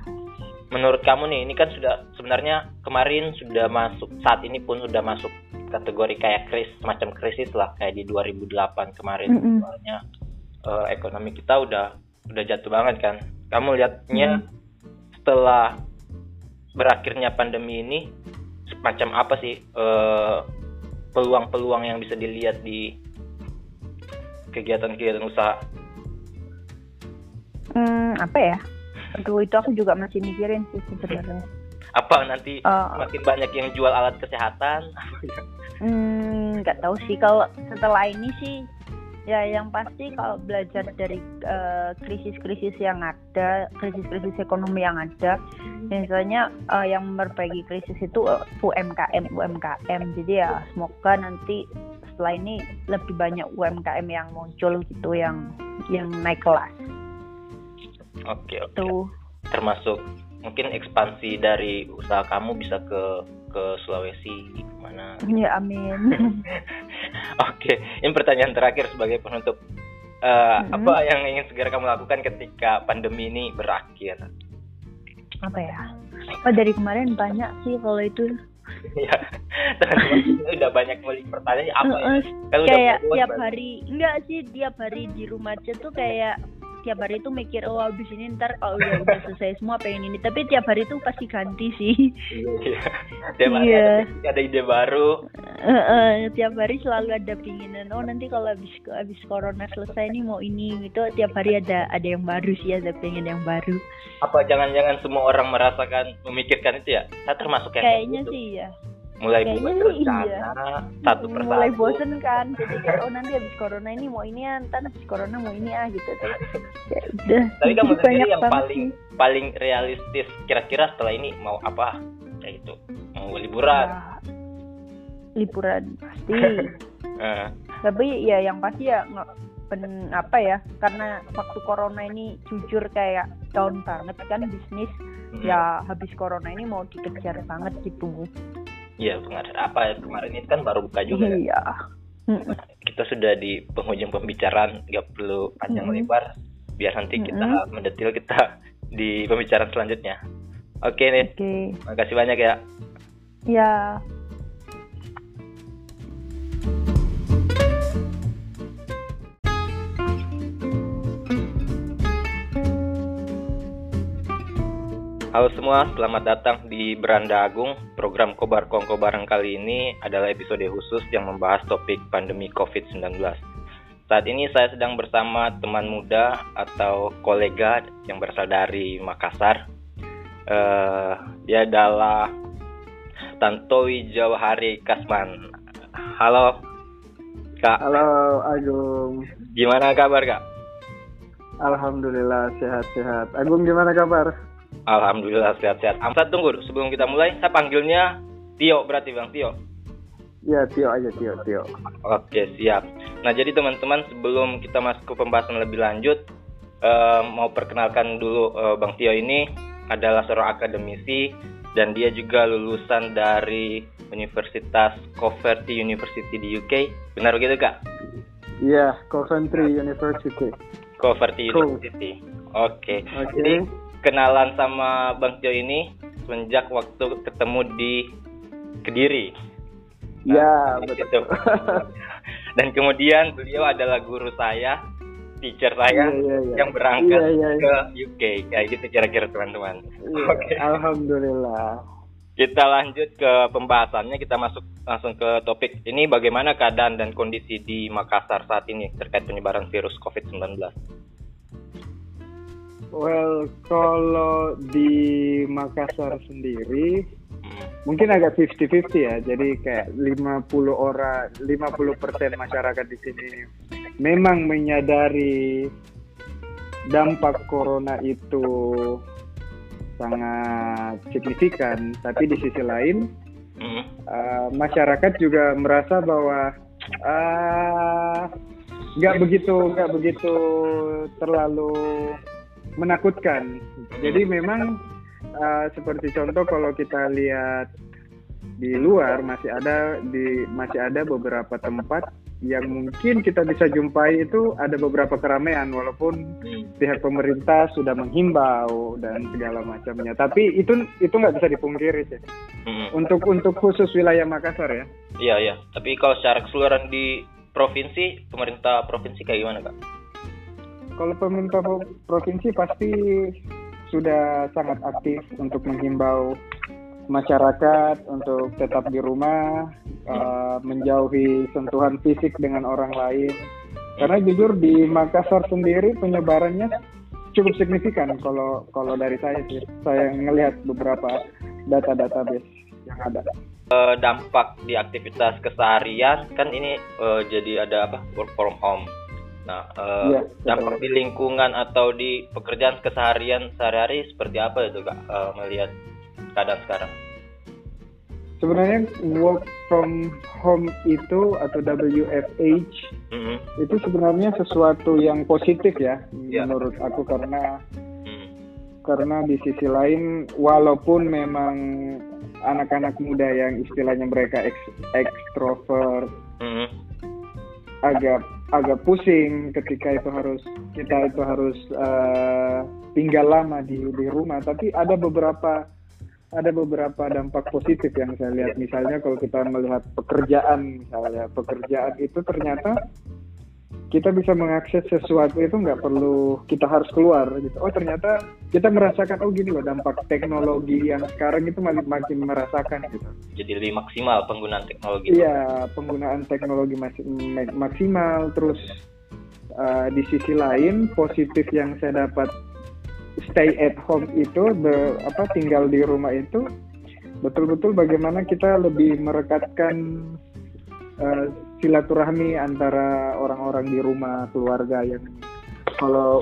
menurut kamu nih, ini kan sudah sebenarnya kemarin sudah masuk saat ini pun sudah masuk kategori kayak kris semacam krisis lah kayak di 2008 kemarin hmm. soalnya uh, ekonomi kita udah udah jatuh banget kan kamu lihatnya hmm. setelah berakhirnya pandemi ini semacam apa sih uh, peluang-peluang yang bisa dilihat di kegiatan-kegiatan usaha? Hmm, apa ya? Aduh, itu aku juga masih mikirin sih sebenarnya. Apa nanti uh, makin banyak yang jual alat kesehatan? hmm, nggak tahu sih. Kalau setelah ini sih Ya, yang pasti kalau belajar dari eh, krisis-krisis uh, yang ada, krisis-krisis ekonomi yang ada, misalnya uh, yang memperbaiki krisis itu uh, UMKM, UMKM. Jadi ya semoga nanti setelah ini lebih banyak UMKM yang muncul gitu, yang yang naik kelas. Oke, oke. Tuh. Termasuk mungkin ekspansi dari usaha kamu bisa ke ke Sulawesi mana? Ya amin. Oke, ini pertanyaan terakhir sebagai penutup. Uh, hmm. Apa yang ingin segera kamu lakukan ketika pandemi ini berakhir? Apa ya? Oh dari kemarin banyak sih kalau itu. ya, teman-teman udah banyak melihat pertanyaan apa ya? Kalau kayak tiap hari, enggak sih tiap hari di rumah aja tuh kayak tiap hari itu mikir oh abis ini ntar kalau udah udah selesai semua pengen ini. Tapi tiap hari itu pasti ganti sih. Iya tiap hari iya. ada, ada ide baru. Uh, uh, tiap hari selalu ada pinginan oh nanti kalau abis abis corona selesai nih mau ini itu tiap hari ada ada yang baru sih ada pengen yang baru. Apa jangan-jangan semua orang merasakan memikirkan itu ya? Saya termasuk yang kayaknya gitu. sih ya mulai Kayaknya buat rencana iya. satu persatu mulai bosen kan jadi kayak oh nanti habis corona ini mau ini ya ntar habis corona mau ini ah gitu ya, udah tapi kamu sendiri yang paling sih. paling realistis kira-kira setelah ini mau apa kayak gitu mau liburan nah, liburan pasti uh. tapi ya yang pasti ya nggak pen apa ya karena waktu corona ini jujur kayak down banget kan bisnis hmm. ya habis corona ini mau dikejar banget gitu Iya, pengajar apa ya kemarin ini kan baru buka juga. Ya? Iya. Kan? Kita sudah di penghujung pembicaraan, nggak perlu panjang hmm. lebar, biar nanti kita mendetil kita di pembicaraan selanjutnya. Oke nih. Oke. Okay. Makasih banyak ya. Ya. Halo semua, selamat datang di Beranda Agung. Program Kobar Kongko Bareng kali ini adalah episode khusus yang membahas topik pandemi COVID-19. Saat ini saya sedang bersama teman muda atau kolega yang berasal dari Makassar. Uh, dia adalah Tantowi Jawahari Kasman. Halo, Kak. Halo, Agung. Gimana kabar, Kak? Alhamdulillah sehat-sehat. Agung gimana kabar? Alhamdulillah sehat-sehat. Amsa tunggu sebelum kita mulai, saya panggilnya Tio berarti Bang Tio. Iya, Tio aja Tio, Tio. Oke, siap. Nah, jadi teman-teman sebelum kita masuk ke pembahasan lebih lanjut, uh, mau perkenalkan dulu uh, Bang Tio ini adalah seorang akademisi dan dia juga lulusan dari Universitas Coventry University di UK. Benar begitu, Kak? Iya, Coventry University. Coventry University. Oke. Okay. Okay. Jadi kenalan sama Bang Jo ini semenjak waktu ketemu di Kediri. Ya, nah, betul. Dan kemudian beliau adalah guru saya, teacher saya ya, ya, ya. yang berangkat ya, ya, ya. ke UK. Kayak gitu kira-kira teman-teman. Ya, Oke. Okay. Alhamdulillah. Kita lanjut ke pembahasannya, kita masuk langsung ke topik. Ini bagaimana keadaan dan kondisi di Makassar saat ini terkait penyebaran virus COVID-19? Well, kalau di Makassar sendiri mungkin agak 50-50 ya. Jadi kayak 50 orang, 50 persen masyarakat di sini memang menyadari dampak corona itu sangat signifikan. Tapi di sisi lain, uh, masyarakat juga merasa bahwa uh, nggak begitu nggak begitu terlalu menakutkan. Jadi memang uh, seperti contoh kalau kita lihat di luar masih ada di masih ada beberapa tempat yang mungkin kita bisa jumpai itu ada beberapa keramaian walaupun pihak pemerintah sudah menghimbau dan segala macamnya. Tapi itu itu nggak bisa dipungkiri sih. Hmm. untuk untuk khusus wilayah Makassar ya. Iya iya. Tapi kalau secara keseluruhan di provinsi pemerintah provinsi kayak gimana kak kalau pemerintah provinsi pasti sudah sangat aktif untuk menghimbau masyarakat untuk tetap di rumah, uh, menjauhi sentuhan fisik dengan orang lain. Karena jujur di Makassar sendiri penyebarannya cukup signifikan kalau kalau dari saya sih. Saya ngelihat beberapa data database yang ada. Uh, dampak di aktivitas keseharian kan ini uh, jadi ada apa work from home. Nah, uh, ya, dampak di lingkungan atau di pekerjaan keseharian sehari-hari seperti apa itu kak uh, melihat keadaan sekarang? sebenarnya work from home itu atau WFH mm-hmm. itu sebenarnya sesuatu yang positif ya yeah. menurut aku karena mm. karena di sisi lain walaupun memang anak-anak muda yang istilahnya mereka ekstrovert mm-hmm. agak agak pusing ketika itu harus kita itu harus uh, tinggal lama di di rumah tapi ada beberapa ada beberapa dampak positif yang saya lihat. Misalnya kalau kita melihat pekerjaan, misalnya pekerjaan itu ternyata kita bisa mengakses sesuatu itu nggak perlu kita harus keluar gitu. Oh ternyata kita merasakan oh gini loh dampak teknologi yang sekarang itu makin makin merasakan gitu. Jadi lebih maksimal penggunaan teknologi. Iya penggunaan teknologi masih maksimal. Terus uh, di sisi lain positif yang saya dapat stay at home itu be, apa tinggal di rumah itu betul-betul bagaimana kita lebih merekatkan uh, silaturahmi antara orang-orang di rumah keluarga yang kalau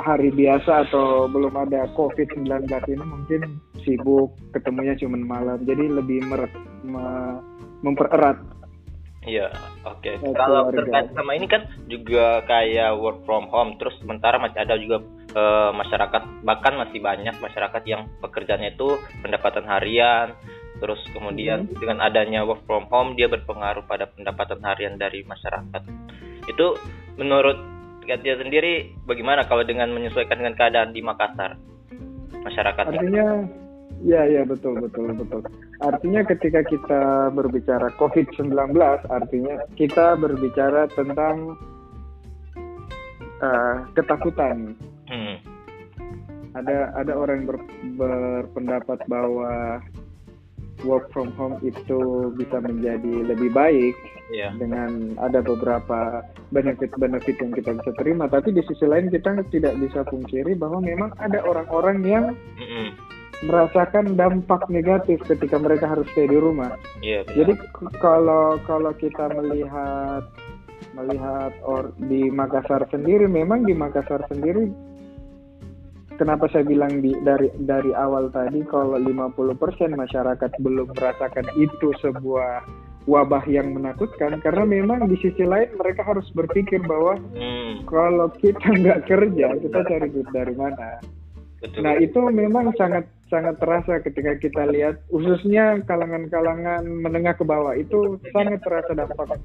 hari biasa atau belum ada COVID-19 ini mungkin sibuk ketemunya cuma malam jadi lebih mer me mempererat Iya, oke. Okay. Kalau terkait sama ini kan juga kayak work from home, terus sementara masih ada juga e, masyarakat, bahkan masih banyak masyarakat yang pekerjaannya itu pendapatan harian, terus kemudian hmm. dengan adanya work from home dia berpengaruh pada pendapatan harian dari masyarakat. Itu menurut Katia sendiri bagaimana kalau dengan menyesuaikan dengan keadaan di Makassar masyarakat? Artinya Ya, ya betul, betul, betul. Artinya ketika kita berbicara COVID-19, artinya kita berbicara tentang uh, ketakutan. Hmm. Ada ada orang ber, berpendapat bahwa work from home itu bisa menjadi lebih baik yeah. dengan ada beberapa benefit-benefit yang kita bisa terima. Tapi di sisi lain kita tidak bisa pungkiri bahwa memang ada orang-orang yang mm -hmm merasakan dampak negatif ketika mereka harus stay di rumah. Yeah, Jadi kalau kalau kita melihat melihat or di Makassar sendiri, memang di Makassar sendiri kenapa saya bilang di dari dari awal tadi kalau 50% masyarakat belum merasakan itu sebuah wabah yang menakutkan karena memang di sisi lain mereka harus berpikir bahwa hmm. kalau kita nggak kerja kita cari duit dari mana Betul. Nah itu memang sangat sangat terasa ketika kita lihat khususnya kalangan-kalangan menengah ke bawah itu sangat terasa dampak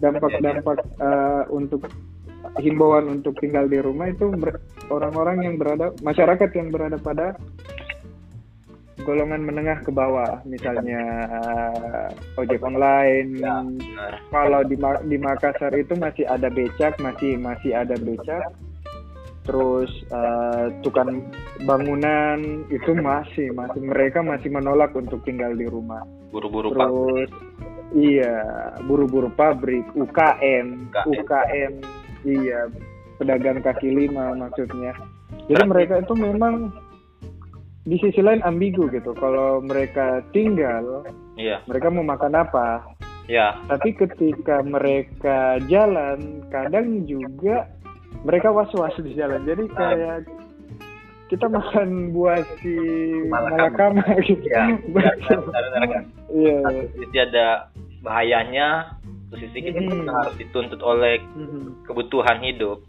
dampak dampak uh, untuk himbauan untuk tinggal di rumah itu orang-orang yang berada masyarakat yang berada pada golongan menengah ke bawah. Misalnya uh, ojek online. Ya, kalau di di Makassar itu masih ada becak masih masih ada becak. Terus uh, tukang bangunan itu masih masih mereka masih menolak untuk tinggal di rumah. Buru-buru terus iya buru-buru pabrik UKM UKM, UKM iya pedagang kaki lima maksudnya. Jadi mereka itu memang di sisi lain ambigu gitu. Kalau mereka tinggal iya. mereka mau makan apa? Ya tapi ketika mereka jalan kadang juga mereka was-was di jalan. Jadi ah. kayak kita makan buah si malakama gitu. Ya, iya jadi ada bahayanya sisi kita hmm. harus dituntut oleh hmm. kebutuhan hidup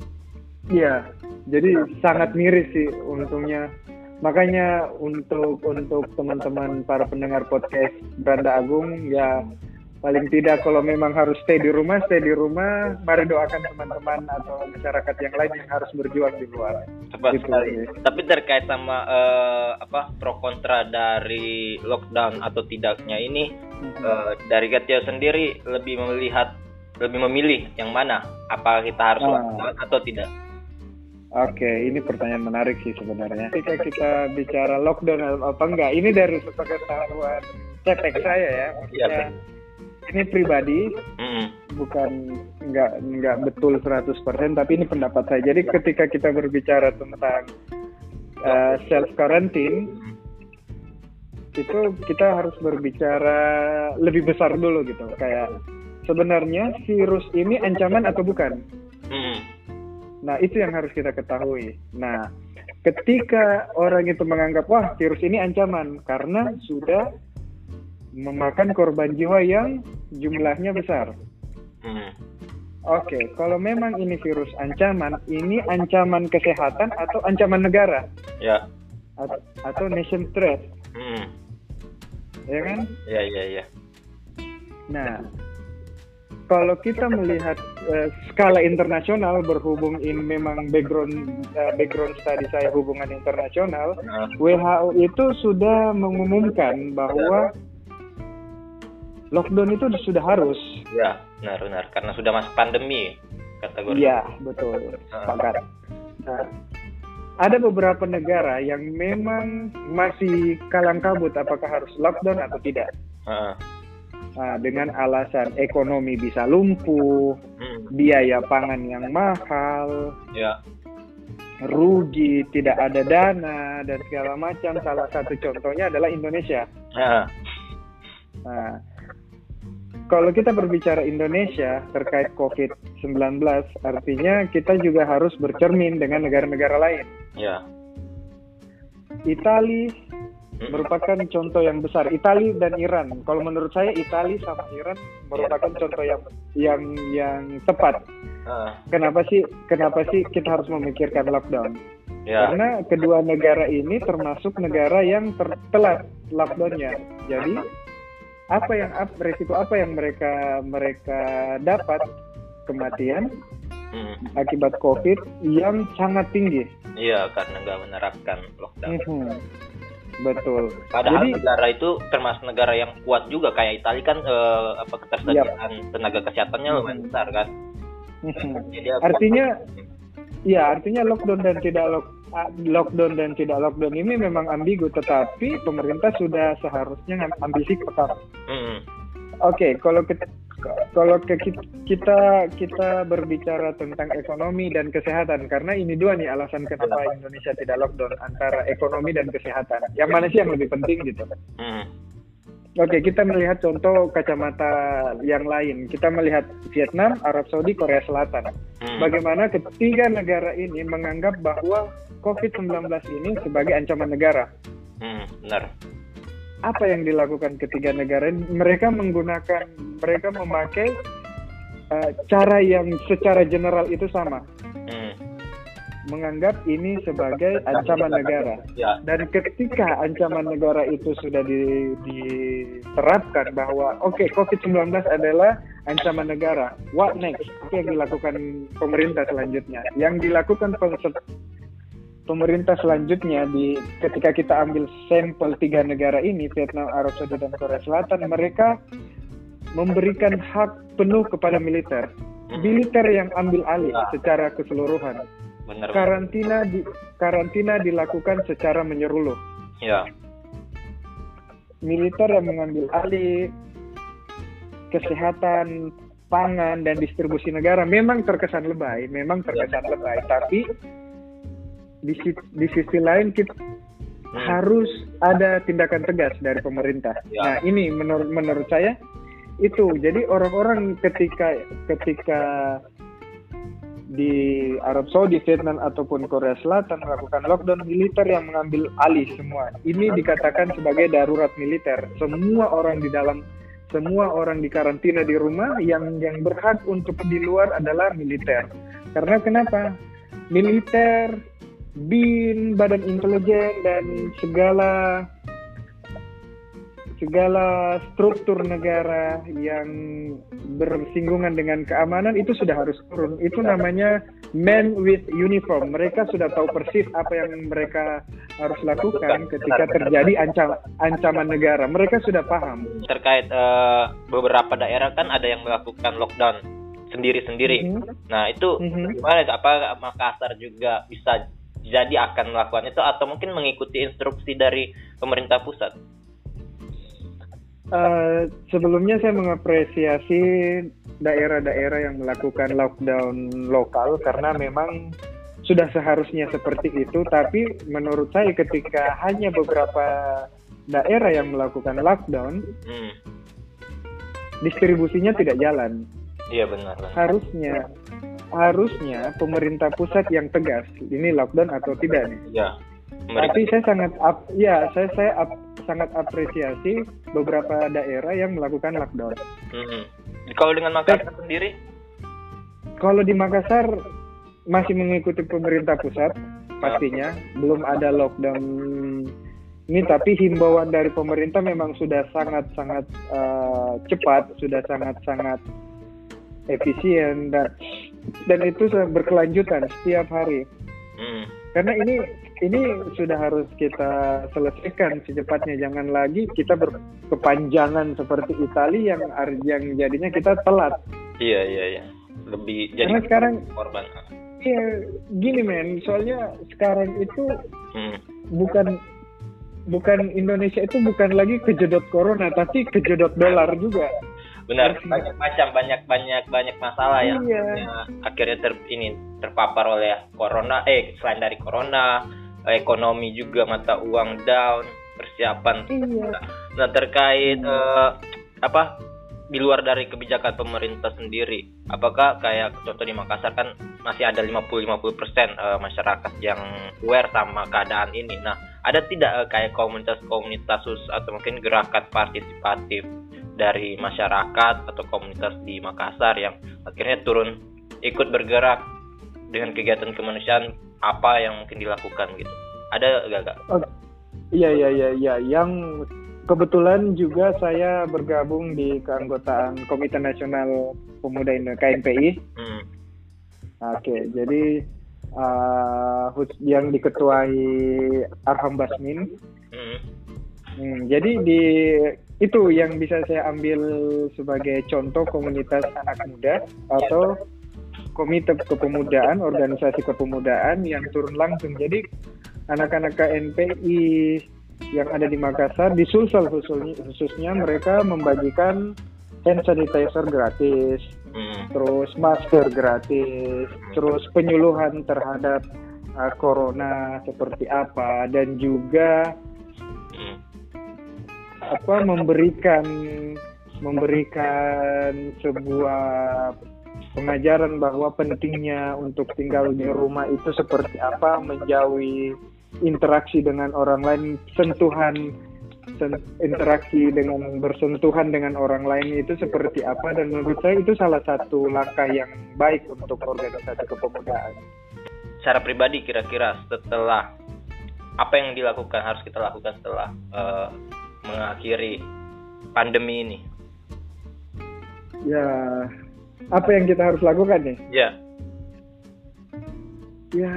iya jadi sangat miris sih untungnya makanya untuk untuk teman-teman para pendengar podcast Branda Agung ya paling tidak kalau memang harus stay di rumah stay di rumah mari doakan teman-teman atau masyarakat yang lain yang harus berjuang di luar Tepat gitu. sekali tapi terkait sama uh, apa pro kontra dari lockdown atau tidaknya ini hmm. uh, dari Katia sendiri lebih melihat lebih memilih yang mana apa kita harus ah. lockdown atau tidak Oke, ini pertanyaan menarik sih sebenarnya. Ketika kita bicara lockdown apa enggak, ini dari sepengetahuan cetek saya ya. Maksudnya, ya, ini pribadi, mm. bukan nggak nggak betul 100% tapi ini pendapat saya. Jadi ketika kita berbicara tentang uh, eh, self quarantine itu kita harus berbicara lebih besar dulu gitu kayak sebenarnya virus ini ancaman atau bukan hmm. nah itu yang harus kita ketahui nah ketika orang itu menganggap wah virus ini ancaman karena sudah memakan korban jiwa yang jumlahnya besar hmm. Oke, okay, kalau memang ini virus ancaman, ini ancaman kesehatan atau ancaman negara? Ya. A atau nation threat? Hmm. Ya kan? Ya, ya, ya. Nah, kalau kita melihat uh, skala internasional berhubung ini memang background uh, background study saya hubungan internasional, uh. WHO itu sudah mengumumkan bahwa lockdown itu sudah harus. Ya benar-benar karena sudah masuk pandemi kategori. Iya betul, sepakat. Nah, ada beberapa negara yang memang masih kalang kabut apakah harus lockdown atau tidak. Uh. Nah, dengan alasan ekonomi bisa lumpuh, hmm. biaya pangan yang mahal, ya. rugi, tidak ada dana dan segala macam. Salah satu contohnya adalah Indonesia. Uh. Nah, kalau kita berbicara Indonesia terkait COVID-19, artinya kita juga harus bercermin dengan negara-negara lain. Ya. Itali hmm. merupakan contoh yang besar. Itali dan Iran. Kalau menurut saya Itali sama Iran merupakan contoh yang yang yang tepat. Uh. Kenapa sih kenapa sih kita harus memikirkan lockdown? Ya. Karena kedua negara ini termasuk negara yang telat lockdownnya. Jadi apa yang resiko apa yang mereka mereka dapat kematian hmm. akibat COVID yang sangat tinggi. Iya, karena nggak menerapkan lockdown. Hmm. Betul. Padahal Jadi, negara itu termasuk negara yang kuat juga kayak Italia kan eh, apa ketersediaan yep. tenaga kesehatannya lumayan hmm. besar kan. Hmm. Jadi, artinya, ya artinya lockdown dan tidak lock, lockdown dan tidak lockdown ini memang ambigu, tetapi pemerintah sudah seharusnya ambil sikap. Hmm. Oke, okay, kalau kita kalau kita kita berbicara tentang ekonomi dan kesehatan karena ini dua nih alasan kenapa Indonesia tidak lockdown antara ekonomi dan kesehatan. Yang mana sih yang lebih penting gitu? Hmm. Oke, kita melihat contoh kacamata yang lain. Kita melihat Vietnam, Arab Saudi, Korea Selatan. Hmm. Bagaimana ketiga negara ini menganggap bahwa COVID-19 ini sebagai ancaman negara. Hmm, benar. Apa yang dilakukan ketiga negara? Mereka menggunakan, mereka memakai uh, cara yang secara general itu sama. Hmm menganggap ini sebagai ancaman negara. Ya. Dan ketika ancaman negara itu sudah di, diterapkan bahwa oke okay, COVID-19 adalah ancaman negara, what next? Apa yang dilakukan pemerintah selanjutnya? Yang dilakukan pemerintah selanjutnya di ketika kita ambil sampel tiga negara ini Vietnam, Arab Saudi dan Korea Selatan mereka memberikan hak penuh kepada militer militer yang ambil alih secara keseluruhan Benar. Karantina di karantina dilakukan secara menyeluruh. Ya. Militer yang mengambil alih kesehatan, pangan dan distribusi negara memang terkesan lebay, memang terkesan lebay, tapi di, di sisi lain kita hmm. harus ada tindakan tegas dari pemerintah. Ya. Nah, ini menurut menurut saya itu. Jadi orang-orang ketika ketika di Arab Saudi, Vietnam ataupun Korea Selatan melakukan lockdown militer yang mengambil alih semua. Ini dikatakan sebagai darurat militer. Semua orang di dalam semua orang di karantina di rumah yang yang berhak untuk di luar adalah militer. Karena kenapa? Militer, BIN, Badan Intelijen dan segala segala struktur negara yang bersinggungan dengan keamanan itu sudah harus turun. Itu namanya man with uniform. Mereka sudah tahu persis apa yang mereka harus lakukan ketika terjadi ancam, ancaman negara. Mereka sudah paham. Terkait uh, beberapa daerah kan ada yang melakukan lockdown sendiri-sendiri. Mm -hmm. Nah itu mm -hmm. gimana? Apa Makassar juga bisa jadi akan melakukan itu atau mungkin mengikuti instruksi dari pemerintah pusat? Uh, sebelumnya saya mengapresiasi daerah-daerah yang melakukan lockdown lokal karena memang sudah seharusnya seperti itu. Tapi menurut saya ketika hanya beberapa daerah yang melakukan lockdown, hmm. distribusinya tidak jalan. Iya benar. Harusnya harusnya pemerintah pusat yang tegas ini lockdown atau tidak nih. Iya. Tapi saya sangat ap, ya saya saya ap, sangat apresiasi beberapa daerah yang melakukan lockdown. Hmm. Kalau dengan Makassar sendiri? Kalau di Makassar masih mengikuti pemerintah pusat pastinya belum ada lockdown ini tapi himbauan dari pemerintah memang sudah sangat sangat uh, cepat sudah sangat sangat efisien dan dan itu berkelanjutan setiap hari. Hmm. karena ini ini sudah harus kita selesaikan secepatnya. Jangan lagi kita berkepanjangan seperti Italia yang yang jadinya kita telat. Iya iya iya. Lebih jadi karena sekarang korban. Iya gini men. Soalnya sekarang itu hmm. bukan bukan Indonesia itu bukan lagi kejedot corona tapi kejedot dolar juga benar banyak macam banyak banyak banyak masalah yang iya. akhirnya ter ini terpapar oleh corona eh selain dari corona ekonomi juga mata uang down persiapan iya. nah terkait uh, apa di luar dari kebijakan pemerintah sendiri apakah kayak contoh di Makassar kan masih ada 50-50% persen uh, masyarakat yang aware sama keadaan ini. Nah ada tidak uh, kayak komunitas-komunitas atau mungkin gerakan partisipatif dari masyarakat atau komunitas di Makassar yang akhirnya turun ikut bergerak dengan kegiatan kemanusiaan apa yang mungkin dilakukan gitu ada gak kak? Oh, iya iya iya iya yang kebetulan juga saya bergabung di keanggotaan Komite Nasional Pemuda Indonesia KNPI. Hmm. Oke jadi uh, yang diketuai Arham Basmin. Hmm. Hmm, jadi di itu yang bisa saya ambil sebagai contoh komunitas anak muda atau komite kepemudaan, organisasi kepemudaan yang turun langsung. Jadi anak-anak KNPI yang ada di Makassar di Sulsel khususnya, khususnya mereka membagikan hand sanitizer gratis, hmm. terus masker gratis, terus penyuluhan terhadap uh, corona seperti apa dan juga. Apa memberikan memberikan sebuah pengajaran bahwa pentingnya untuk tinggal di rumah itu seperti apa, menjauhi interaksi dengan orang lain, sentuhan interaksi dengan bersentuhan dengan orang lain itu seperti apa dan menurut saya itu salah satu langkah yang baik untuk organisasi kepemudaan. Secara pribadi kira-kira setelah apa yang dilakukan harus kita lakukan setelah uh, mengakhiri pandemi ini? Ya, apa yang kita harus lakukan nih? Ya. Ya,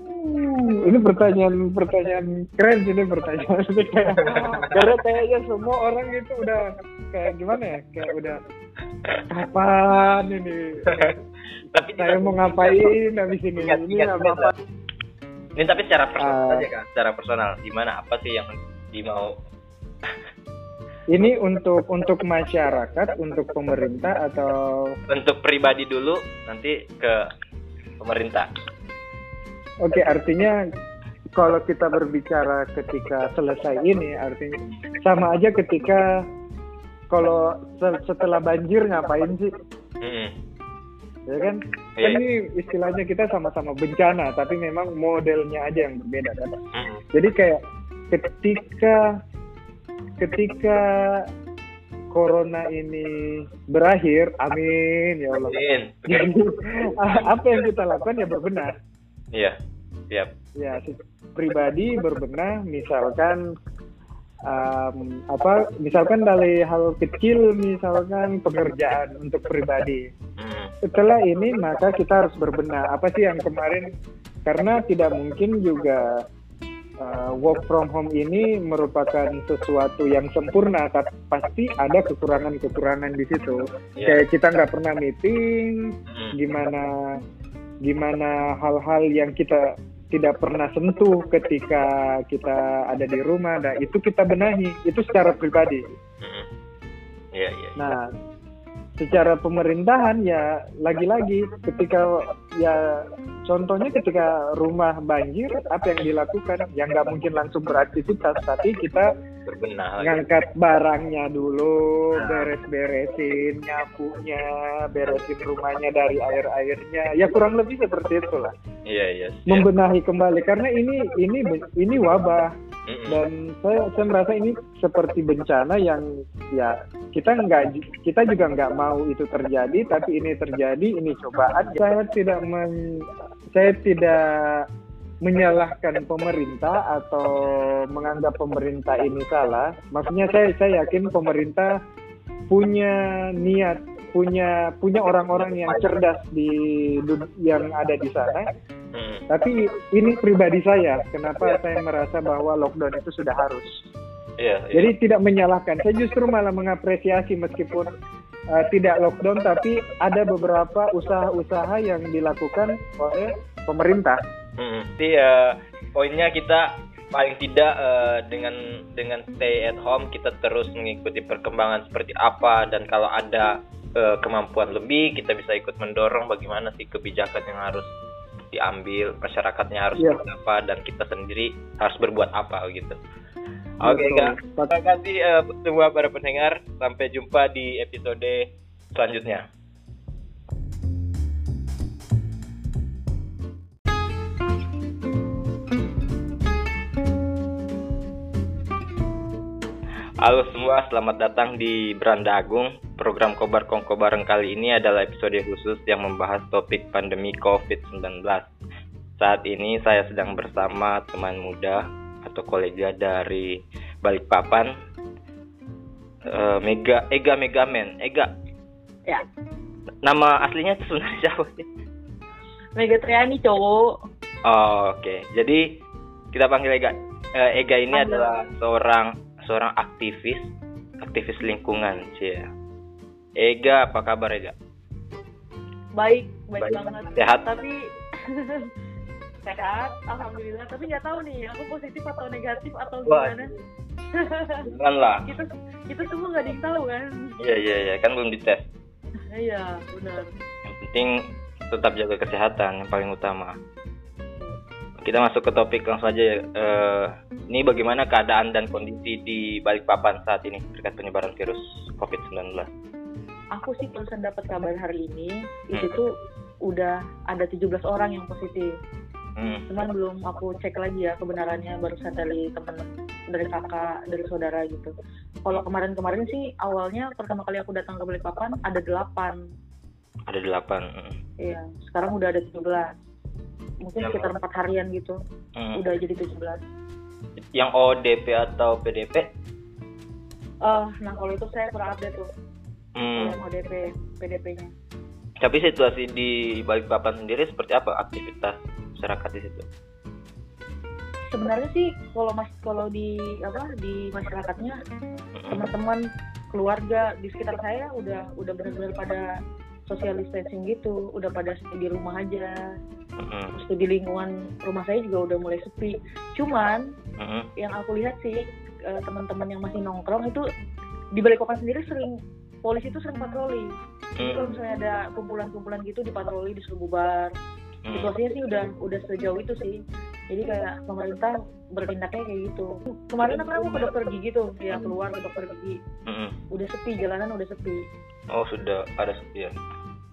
hmm, ini pertanyaan pertanyaan keren sih ini pertanyaan. Ini kayak karena kayaknya semua orang itu udah kayak gimana ya? Kayak udah kapan ini? Tapi saya mau ngapain habis ini? ini apa? apa ini tapi secara personal uh, aja kan secara personal gimana apa sih yang dimau ini untuk untuk masyarakat, untuk pemerintah atau untuk pribadi dulu, nanti ke pemerintah. Oke, artinya kalau kita berbicara ketika selesai ini, artinya sama aja ketika kalau setelah banjir ngapain sih? Hmm. Ya kan? Yeah. Kan ini istilahnya kita sama-sama bencana, tapi memang modelnya aja yang berbeda kan. Hmm. Jadi kayak ketika ketika corona ini berakhir, amin ya Allah. Amin. Jadi apa yang kita lakukan ya berbenah. Iya, siap. Ya, pribadi berbenah, misalkan um, apa, misalkan dari hal kecil, misalkan pekerjaan untuk pribadi. Hmm. Setelah ini maka kita harus berbenah. Apa sih yang kemarin? Karena tidak mungkin juga uh, work from home ini merupakan sesuatu yang sempurna, tapi pasti ada kekurangan-kekurangan di situ. Yeah. Kayak kita nggak pernah meeting, hmm. gimana gimana hal-hal yang kita tidak pernah sentuh ketika kita ada di rumah nah itu kita benahi itu secara pribadi hmm. yeah, yeah, nah secara pemerintahan ya lagi-lagi ketika ya contohnya ketika rumah banjir apa yang dilakukan? Yang nggak mungkin langsung beraktivitas tapi kita berbenah. ngangkat barangnya dulu beres-beresin nyapunya beresin rumahnya dari air-airnya. Ya kurang lebih seperti itulah. Iya iya membenahi kembali karena ini ini ini wabah. Dan saya saya merasa ini seperti bencana yang ya kita nggak kita juga nggak mau itu terjadi tapi ini terjadi ini cobaan. Saya tidak men, saya tidak menyalahkan pemerintah atau menganggap pemerintah ini salah maksudnya saya saya yakin pemerintah punya niat punya punya orang-orang yang cerdas di yang ada di sana Hmm. Tapi ini pribadi saya, kenapa saya merasa bahwa lockdown itu sudah harus. Yeah, yeah. Jadi tidak menyalahkan. Saya justru malah mengapresiasi meskipun uh, tidak lockdown, tapi ada beberapa usaha-usaha yang dilakukan oleh pemerintah. Hmm. Jadi uh, poinnya kita paling tidak uh, dengan dengan stay at home kita terus mengikuti perkembangan seperti apa dan kalau ada uh, kemampuan lebih kita bisa ikut mendorong bagaimana sih kebijakan yang harus diambil masyarakatnya harus yeah. apa dan kita sendiri harus berbuat apa gitu. Oke okay, kak. Terima kasih uh, semua para pendengar. Sampai jumpa di episode selanjutnya. Halo semua, selamat datang di Beranda Agung. Program Kobar Kongko Bareng kali ini adalah episode khusus yang membahas topik pandemi COVID-19. Saat ini saya sedang bersama teman muda atau kolega dari Balikpapan, uh, Mega Ega Megamen. Ega. Ya. Nama aslinya sebenarnya siapa sih? Mega Triani cowok. Oh, Oke, okay. jadi kita panggil Ega. Uh, Ega ini adalah seorang seorang aktivis aktivis lingkungan sih ya. Ega apa kabar Ega? Baik, baik, baik. banget. Sehat. Tapi sehat, alhamdulillah. Tapi nggak tahu nih, aku positif atau negatif atau gimana. Jangan lah. kita kita semua nggak ada yang tahu kan? Iya iya iya, kan belum dites. Iya benar. Yang penting tetap jaga kesehatan yang paling utama kita masuk ke topik langsung aja ya. Uh, ini bagaimana keadaan dan kondisi di Balikpapan saat ini terkait penyebaran virus COVID-19? Aku sih barusan dapat kabar hari ini, hmm. itu tuh udah ada 17 orang yang positif. Hmm. Cuman belum aku cek lagi ya kebenarannya barusan dari temen dari kakak dari saudara gitu. Kalau kemarin-kemarin sih awalnya pertama kali aku datang ke Balikpapan ada delapan. Ada delapan. Hmm. Iya, sekarang udah ada 17 mungkin yang sekitar empat harian gitu hmm. udah jadi 17 yang ODP atau PDP uh, nah kalau itu saya kurang update tuh hmm. yang ODP PDP-nya tapi situasi di Balikpapan sendiri seperti apa aktivitas masyarakat di situ sebenarnya sih kalau mas kalau di apa di masyarakatnya hmm. teman-teman keluarga di sekitar saya udah udah benar-benar pada social distancing gitu udah pada stay di rumah aja uh-huh. terus di lingkungan rumah saya juga udah mulai sepi cuman uh-huh. yang aku lihat sih uh, teman-teman yang masih nongkrong itu di balik kota sendiri sering polisi itu sering patroli. Jadi kalau misalnya ada kumpulan-kumpulan gitu di patroli disuruh bubar. Situasinya sih udah udah sejauh itu sih. Jadi kayak pemerintah bertindaknya kayak gitu. Kemarin aku aku ke dokter gigi tuh ya keluar ke dokter gigi. Udah sepi jalanan udah sepi. Oh sudah ada sepi ya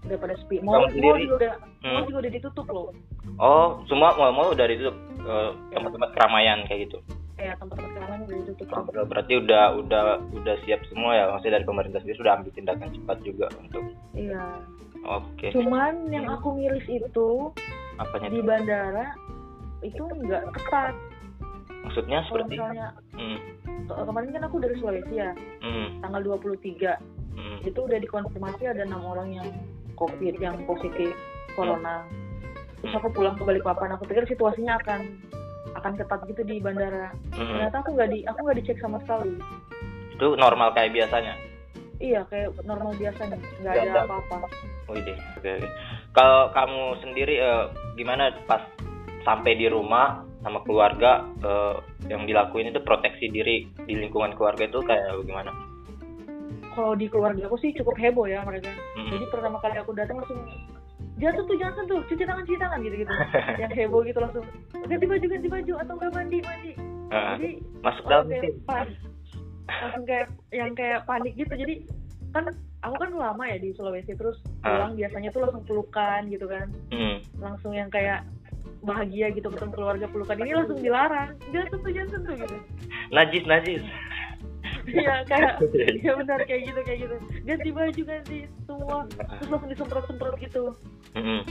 udah pada sepi mall, mall juga udah hmm. mall juga udah ditutup loh. Oh semua mall mall udah ditutup uh, tempat-tempat keramaian kayak gitu? Ya tempat-tempat keramaian udah ditutup. Oh, berarti udah udah udah siap semua ya? Maksudnya dari pemerintah sendiri sudah ambil tindakan cepat juga untuk iya. Oke. Okay. cuman yang aku miris itu Apanya di bandara itu nggak ketat. Maksudnya seperti? misalnya hmm. kemarin kan aku dari Sulawesi ya hmm. tanggal 23 hmm. itu udah dikonfirmasi ada enam orang yang covid yang positif corona. Terus aku pulang ke Balikpapan aku pikir situasinya akan akan ketat gitu di bandara. Hmm. ternyata aku nggak di aku nggak dicek sama sekali. Itu normal kayak biasanya? Iya kayak normal biasanya. Nggak ada apa-apa. Oh ide oke, kalau kamu sendiri uh, gimana pas sampai di rumah sama keluarga uh, yang dilakuin itu proteksi diri di lingkungan keluarga itu kayak bagaimana? Kalau di keluarga aku sih cukup heboh ya mereka. Mm-hmm. Jadi pertama kali aku datang langsung jangan tuh jangan tuh cuci tangan cuci tangan gitu gitu yang heboh gitu langsung ganti baju ganti baju atau enggak mandi mandi. Uh, jadi masuk dalam kayak pas, langsung kayak yang kayak panik gitu. Jadi kan aku kan lama ya di Sulawesi terus pulang uh. biasanya tuh langsung pelukan gitu kan. Mm. langsung yang kayak bahagia gitu ketemu keluarga pelukan. Ini langsung dilarang. Jangan sentuh jangan sentuh gitu. Najis najis Iya kayak ya benar kayak gitu kayak gitu. Ganti baju ganti semua terus langsung disemprot semprot gitu. Mm-hmm.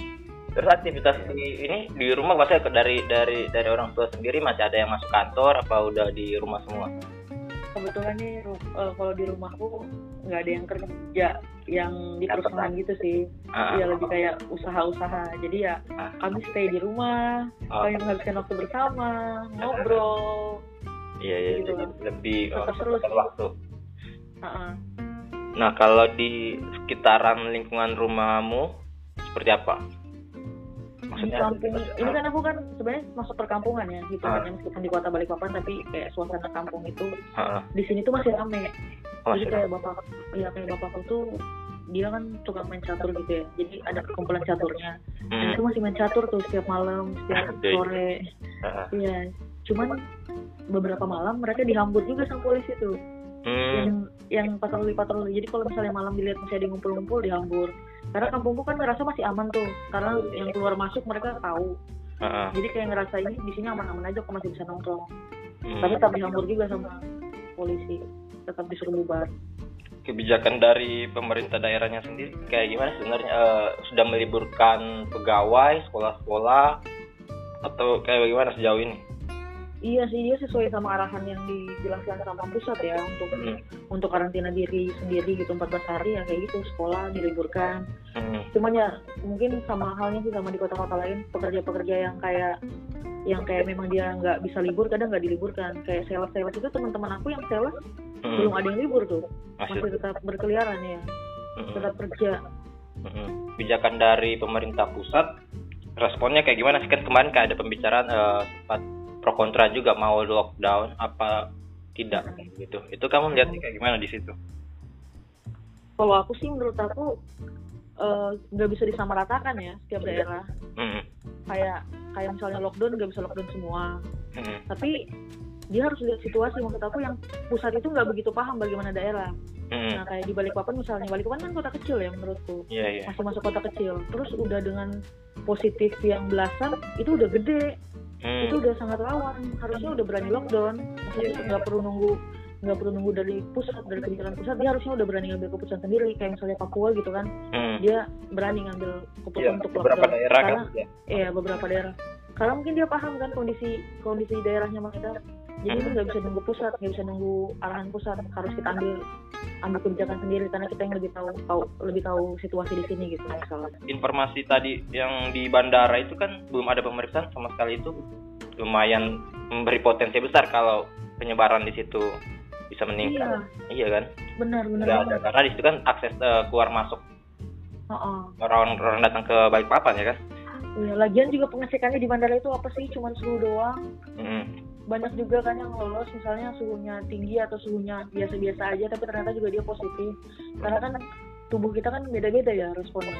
Terus aktivitas di ini di rumah maksudnya dari dari dari orang tua sendiri masih ada yang masuk kantor apa udah di rumah semua? Kebetulan nih uh, kalau di rumahku nggak ada yang kerja yang di perusahaan gitu sih. Uh, ya lebih kayak usaha-usaha. Jadi ya uh, kami stay di rumah uh, kami menghabiskan waktu bersama ngobrol iya iya gitu. lebih oh, terus waktu uh -uh. nah kalau di sekitaran lingkungan rumahmu seperti apa maksudnya kampung ini kan aku kan sebenarnya masuk perkampungan ya gitu uh. meskipun di kota Balikpapan tapi kayak suasana kampung itu uh. di sini tuh masih rame oh, jadi kayak bapak ya kayak bapakku tuh dia kan tukang main catur gitu ya jadi ada kumpulan caturnya hmm. itu masih main catur tuh setiap malam setiap sore iya uh. Cuman beberapa malam mereka dihambur juga sama polisi tuh. Hmm. yang yang patroli patroli jadi kalau misalnya malam dilihat masih ada ngumpul-ngumpul dihambur. Karena kampungku kan ngerasa masih aman tuh. Karena yang keluar masuk mereka tahu. Uh. jadi kayak ngerasa ini di sini aman-aman aja kok masih bisa nongkrong. Hmm. tapi tapi dihambur juga sama polisi. Tetap disuruh bubar. Kebijakan dari pemerintah daerahnya sendiri kayak gimana sebenarnya? Uh, sudah meliburkan pegawai sekolah-sekolah atau kayak bagaimana sejauh ini? Iya sih dia sesuai sama arahan yang dijelaskan sama pusat ya untuk hmm. untuk karantina diri sendiri gitu 14 hari ya kayak gitu sekolah diliburkan. Hmm. Cuman ya mungkin sama halnya sih sama di kota-kota lain pekerja-pekerja yang kayak yang kayak memang dia nggak bisa libur kadang nggak diliburkan kayak sales sales itu teman-teman aku yang sales hmm. belum ada yang libur tuh masih, masih tetap berkeliaran ya hmm. tetap kerja hmm. kebijakan dari pemerintah pusat responnya kayak gimana sih kan kemarin kayak ada pembicaraan uh, pro kontra juga mau lockdown apa tidak gitu. Itu kamu melihatnya kayak gimana di situ? Kalau aku sih menurut aku eh, nggak uh, bisa disamaratakan ya setiap daerah. Hmm. kayak kayak misalnya lockdown nggak bisa lockdown semua. Hmm. tapi dia harus lihat situasi. Maksud aku yang pusat itu nggak begitu paham bagaimana daerah. Hmm. nah kayak di Balikpapan misalnya Balikpapan kan kota kecil ya menurutku. Yeah, yeah. masih masuk kota kecil. Terus udah dengan positif yang belasan itu udah gede. Hmm. itu udah sangat rawan. Harusnya udah berani lockdown. Maksudnya nggak perlu nunggu nggak perlu nunggu dari pusat dari kebijakan pusat. Dia harusnya udah berani ngambil keputusan sendiri. Kayak misalnya Papua gitu kan. Hmm. dia berani ngambil keputusan ya, untuk beberapa lockdown. daerah karena kan, ya. iya. beberapa daerah. Karena mungkin dia paham kan kondisi kondisi daerahnya mereka jadi itu nggak bisa nunggu pusat nggak bisa nunggu arahan pusat harus kita ambil ambil kebijakan sendiri karena kita yang lebih tahu tahu lebih tahu situasi di sini gitu misalnya informasi tadi yang di bandara itu kan belum ada pemeriksaan sama sekali itu lumayan memberi potensi besar kalau penyebaran di situ bisa meningkat. Iya, iya kan? Benar, benar. Gak ada karena di situ kan akses uh, keluar masuk. Orang-orang datang ke Balikpapan ya kan? Iya, lagian juga pengecekannya di bandara itu apa sih? Cuman suhu doang. Mm. Banyak juga kan yang lolos misalnya suhunya tinggi atau suhunya biasa-biasa aja tapi ternyata juga dia positif. Karena kan tubuh kita kan beda-beda ya responnya.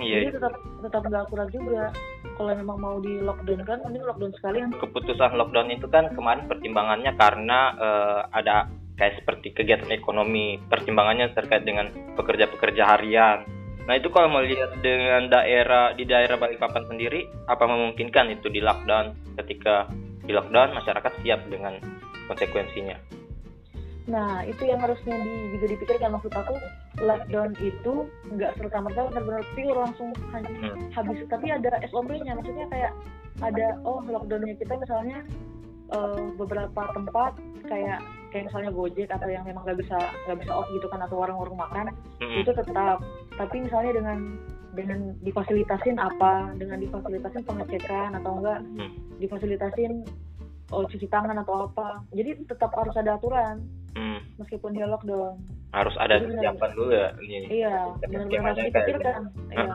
Iya. Jadi tetap tetap nggak akurat juga. Kalau memang mau di lockdown kan, ini lockdown sekalian. Keputusan lockdown itu kan kemarin pertimbangannya karena uh, ada kayak seperti kegiatan ekonomi, pertimbangannya terkait dengan pekerja-pekerja harian. Nah itu kalau melihat dengan daerah di daerah Balikpapan sendiri, apa memungkinkan itu di lockdown? Ketika di lockdown masyarakat siap dengan konsekuensinya. Nah, itu yang harusnya di, juga dipikirkan maksud aku lockdown itu nggak serta merta benar-benar pure langsung hmm. habis, tapi ada SOP-nya, maksudnya kayak ada oh lockdownnya kita misalnya uh, beberapa tempat kayak kayak misalnya Gojek atau yang memang nggak bisa nggak bisa off gitu kan atau warung-warung makan hmm. itu tetap, tapi misalnya dengan dengan difasilitasin apa, dengan difasilitasin pengecekan atau enggak? Hmm. difasilitasin oh cuci tangan atau apa, jadi tetap harus ada aturan. Hmm. meskipun dia lockdown harus ada persiapan dulu ya ini. Iya benar-benar harus dipikirkan. Iya.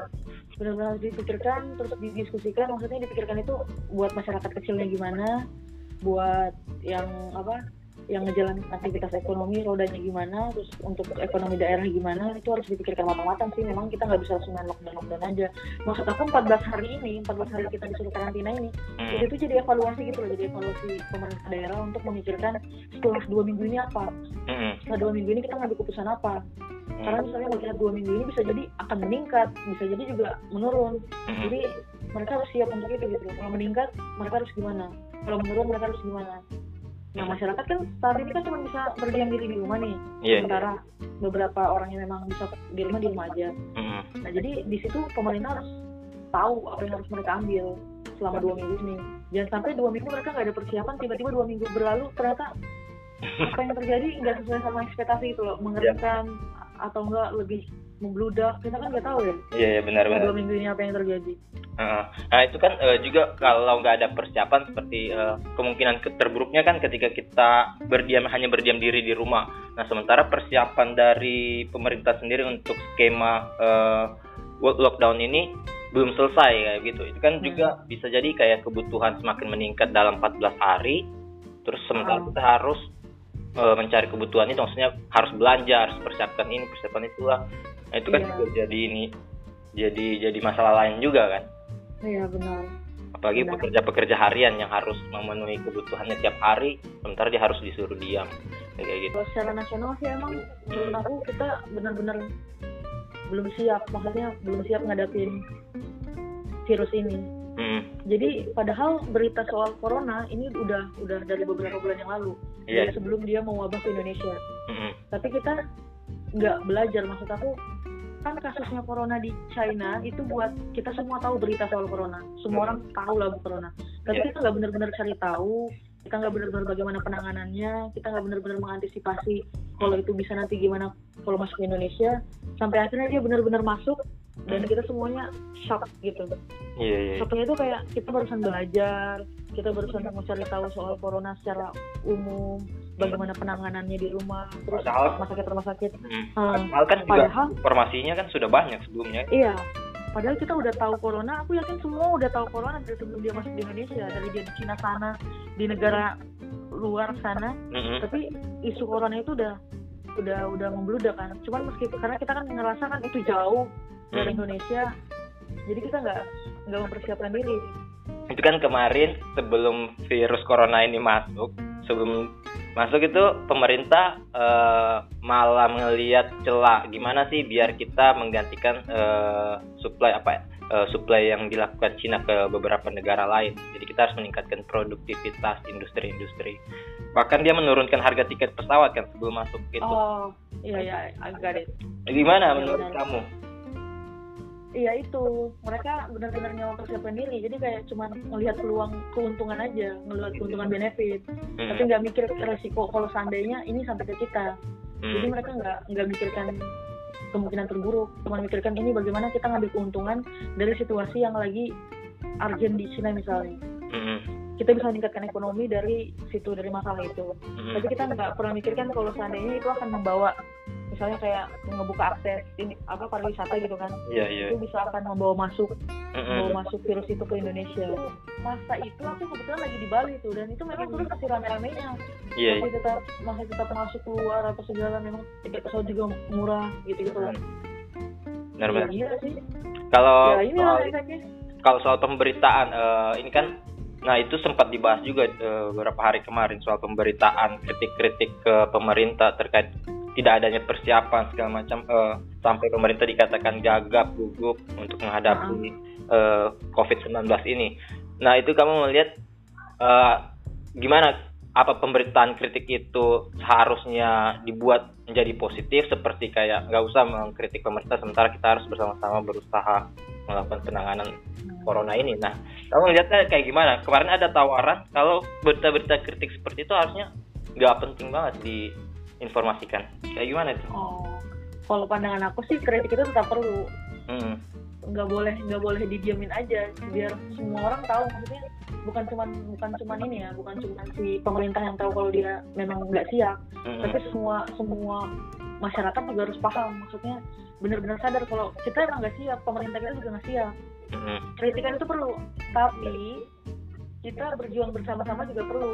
Benar-benar harus dipikirkan terus didiskusikan. Maksudnya dipikirkan itu buat masyarakat kecilnya gimana? Buat yang apa yang ngejalanin aktivitas ekonomi rodanya gimana terus untuk ekonomi daerah gimana itu harus dipikirkan matang-matang sih memang kita nggak bisa langsung lockdown lockdown aja maksud aku 14 hari ini 14 hari kita disuruh karantina ini hmm. itu jadi evaluasi gitu loh jadi evaluasi pemerintah daerah untuk memikirkan setelah dua minggu ini apa hmm. setelah dua minggu ini kita ngambil keputusan apa hmm. karena misalnya melihat dua minggu ini bisa jadi akan meningkat bisa jadi juga menurun hmm. jadi mereka harus siap untuk itu gitu kalau meningkat mereka harus gimana kalau menurun mereka harus gimana Nah masyarakat kan saat ini kan cuma bisa berdiam diri di rumah nih, yeah. sementara beberapa orang yang memang bisa di rumah di rumah aja. Mm. Nah jadi di situ pemerintah harus tahu apa yang harus mereka ambil selama dua minggu ini. Jangan sampai dua minggu mereka nggak ada persiapan, tiba-tiba dua minggu berlalu ternyata apa yang terjadi nggak sesuai sama ekspektasi itu loh, mengerikan yeah. atau enggak lebih membludak kita kan nggak tahu ya. Iya yeah, benar benar. Dua minggu ini apa yang terjadi. Nah itu kan uh, juga kalau nggak ada persiapan seperti uh, kemungkinan terburuknya kan ketika kita berdiam hanya berdiam diri di rumah. Nah sementara persiapan dari pemerintah sendiri untuk skema uh, lockdown ini belum selesai kayak gitu. Itu kan hmm. juga bisa jadi kayak kebutuhan semakin meningkat dalam 14 hari. Terus sementara hmm. kita harus uh, mencari kebutuhan itu, maksudnya harus belanja, harus persiapkan ini, persiapkan itulah. Nah itu kan yeah. juga jadi ini jadi jadi masalah lain juga kan. Iya benar. Apalagi pekerja-pekerja harian yang harus memenuhi kebutuhannya tiap hari, sementara dia harus disuruh diam, kayak gitu. Kalau secara nasional sih emang menurut aku kita benar-benar belum siap, maksudnya belum siap ngadapin virus ini. Hmm. Jadi padahal berita soal corona ini udah udah dari beberapa bulan yang lalu, yeah. dari sebelum dia mau wabah ke Indonesia. Hmm. Tapi kita nggak belajar, maksud aku kan kasusnya corona di China itu buat kita semua tahu berita soal corona semua orang tahu lah corona tapi yeah. kita nggak benar-benar cari tahu kita nggak benar-benar bagaimana penanganannya kita nggak benar-benar mengantisipasi kalau itu bisa nanti gimana kalau masuk ke Indonesia sampai akhirnya dia benar-benar masuk dan kita semuanya shock gitu. Iya. Yeah, yeah. Shocknya itu kayak kita barusan belajar, kita barusan mau cari tahu soal corona secara umum, bagaimana penanganannya di rumah terus padahal, rumah sakit rumah sakit hmm. padahal kan juga padahal, informasinya kan sudah banyak sebelumnya iya padahal kita udah tahu corona aku yakin semua udah tahu corona dari sebelum dia masuk di Indonesia dari dia di Cina sana di negara luar sana mm-hmm. tapi isu corona itu udah udah udah membludak kan cuman meskipun karena kita kan ngerasa kan itu jauh dari mm. Indonesia jadi kita nggak nggak mempersiapkan diri itu kan kemarin sebelum virus corona ini masuk sebelum masuk itu pemerintah uh, malah melihat celah. Gimana sih biar kita menggantikan uh, supply apa ya? Uh, supply yang dilakukan Cina ke beberapa negara lain. Jadi kita harus meningkatkan produktivitas industri-industri. Bahkan dia menurunkan harga tiket pesawat kan sebelum masuk itu oh iya iya. Agak gimana menurut kamu iya itu mereka benar-benar nyawa persiapan diri jadi kayak cuma melihat peluang keuntungan aja melihat keuntungan benefit hmm. tapi nggak mikir resiko kalau seandainya ini sampai ke kita hmm. jadi mereka nggak nggak mikirkan kemungkinan terburuk cuma mikirkan ini bagaimana kita ngambil keuntungan dari situasi yang lagi urgent di Cina misalnya hmm. kita bisa meningkatkan ekonomi dari situ dari masalah itu hmm. tapi kita nggak pernah mikirkan kalau seandainya itu akan membawa misalnya kayak ngebuka akses ini apa pariwisata gitu kan. Yeah, yeah. itu bisa akan membawa masuk mm-hmm. membawa masuk virus itu ke Indonesia. Masa itu aku kebetulan lagi di Bali tuh dan itu memang dulu masih rame-ramenya. Yeah, masih yeah. tetap masih tetap masuk keluar apa segala memang tiket pesawat juga murah gitu gitu kan benar benar ya, sih. Kalau ya, ini soal, kalau soal pemberitaan uh, ini kan Nah itu sempat dibahas juga uh, beberapa hari kemarin soal pemberitaan kritik-kritik ke pemerintah terkait tidak adanya persiapan segala macam uh, sampai pemerintah dikatakan gagap gugup untuk menghadapi uh, eh, COVID-19 ini. Nah itu kamu melihat uh, gimana apa pemberitaan kritik itu seharusnya dibuat menjadi positif seperti kayak nggak usah mengkritik pemerintah sementara kita harus bersama-sama berusaha melakukan penanganan corona ini. Nah, kamu melihatnya kayak gimana? Kemarin ada tawaran kalau berita-berita kritik seperti itu harusnya nggak penting banget di informasikan kayak gimana itu oh kalau pandangan aku sih kritik itu tetap perlu hmm. nggak boleh nggak boleh didiamin aja biar semua orang tahu maksudnya bukan cuman bukan cuman ini ya bukan cuman si pemerintah yang tahu kalau dia memang nggak siap. Hmm. tapi semua semua masyarakat juga harus paham. Maksudnya benar-benar sadar kalau kita emang nggak siap pemerintah kita juga nggak siap. Hmm. kritikan itu perlu. Tapi kita berjuang bersama-sama juga perlu.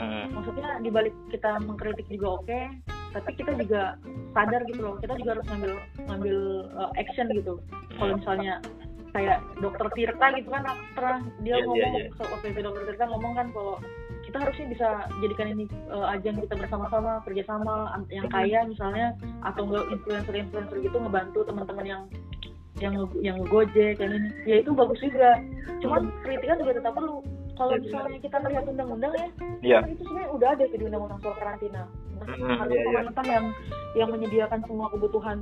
Hmm. maksudnya dibalik kita mengkritik juga oke okay, tapi kita juga sadar gitu loh. Kita juga harus ngambil ngambil uh, action gitu. Kalau misalnya kayak dokter Tirta gitu kan pernah dia yeah, ngomong yeah, yeah. waktu itu dokter Tirta ngomong kan kalau kita harusnya bisa jadikan ini uh, ajang kita bersama-sama kerjasama yang kaya misalnya atau enggak influencer-influencer gitu ngebantu teman-teman yang yang yang gojek kan ini. Ya itu bagus juga. Cuman kritikan juga tetap perlu. Kalau misalnya kita melihat undang-undang ya yeah. itu sebenarnya udah ada di undang-undang soal karantina. Hmm, harus yeah, pemerintah yeah. yang yang menyediakan semua kebutuhan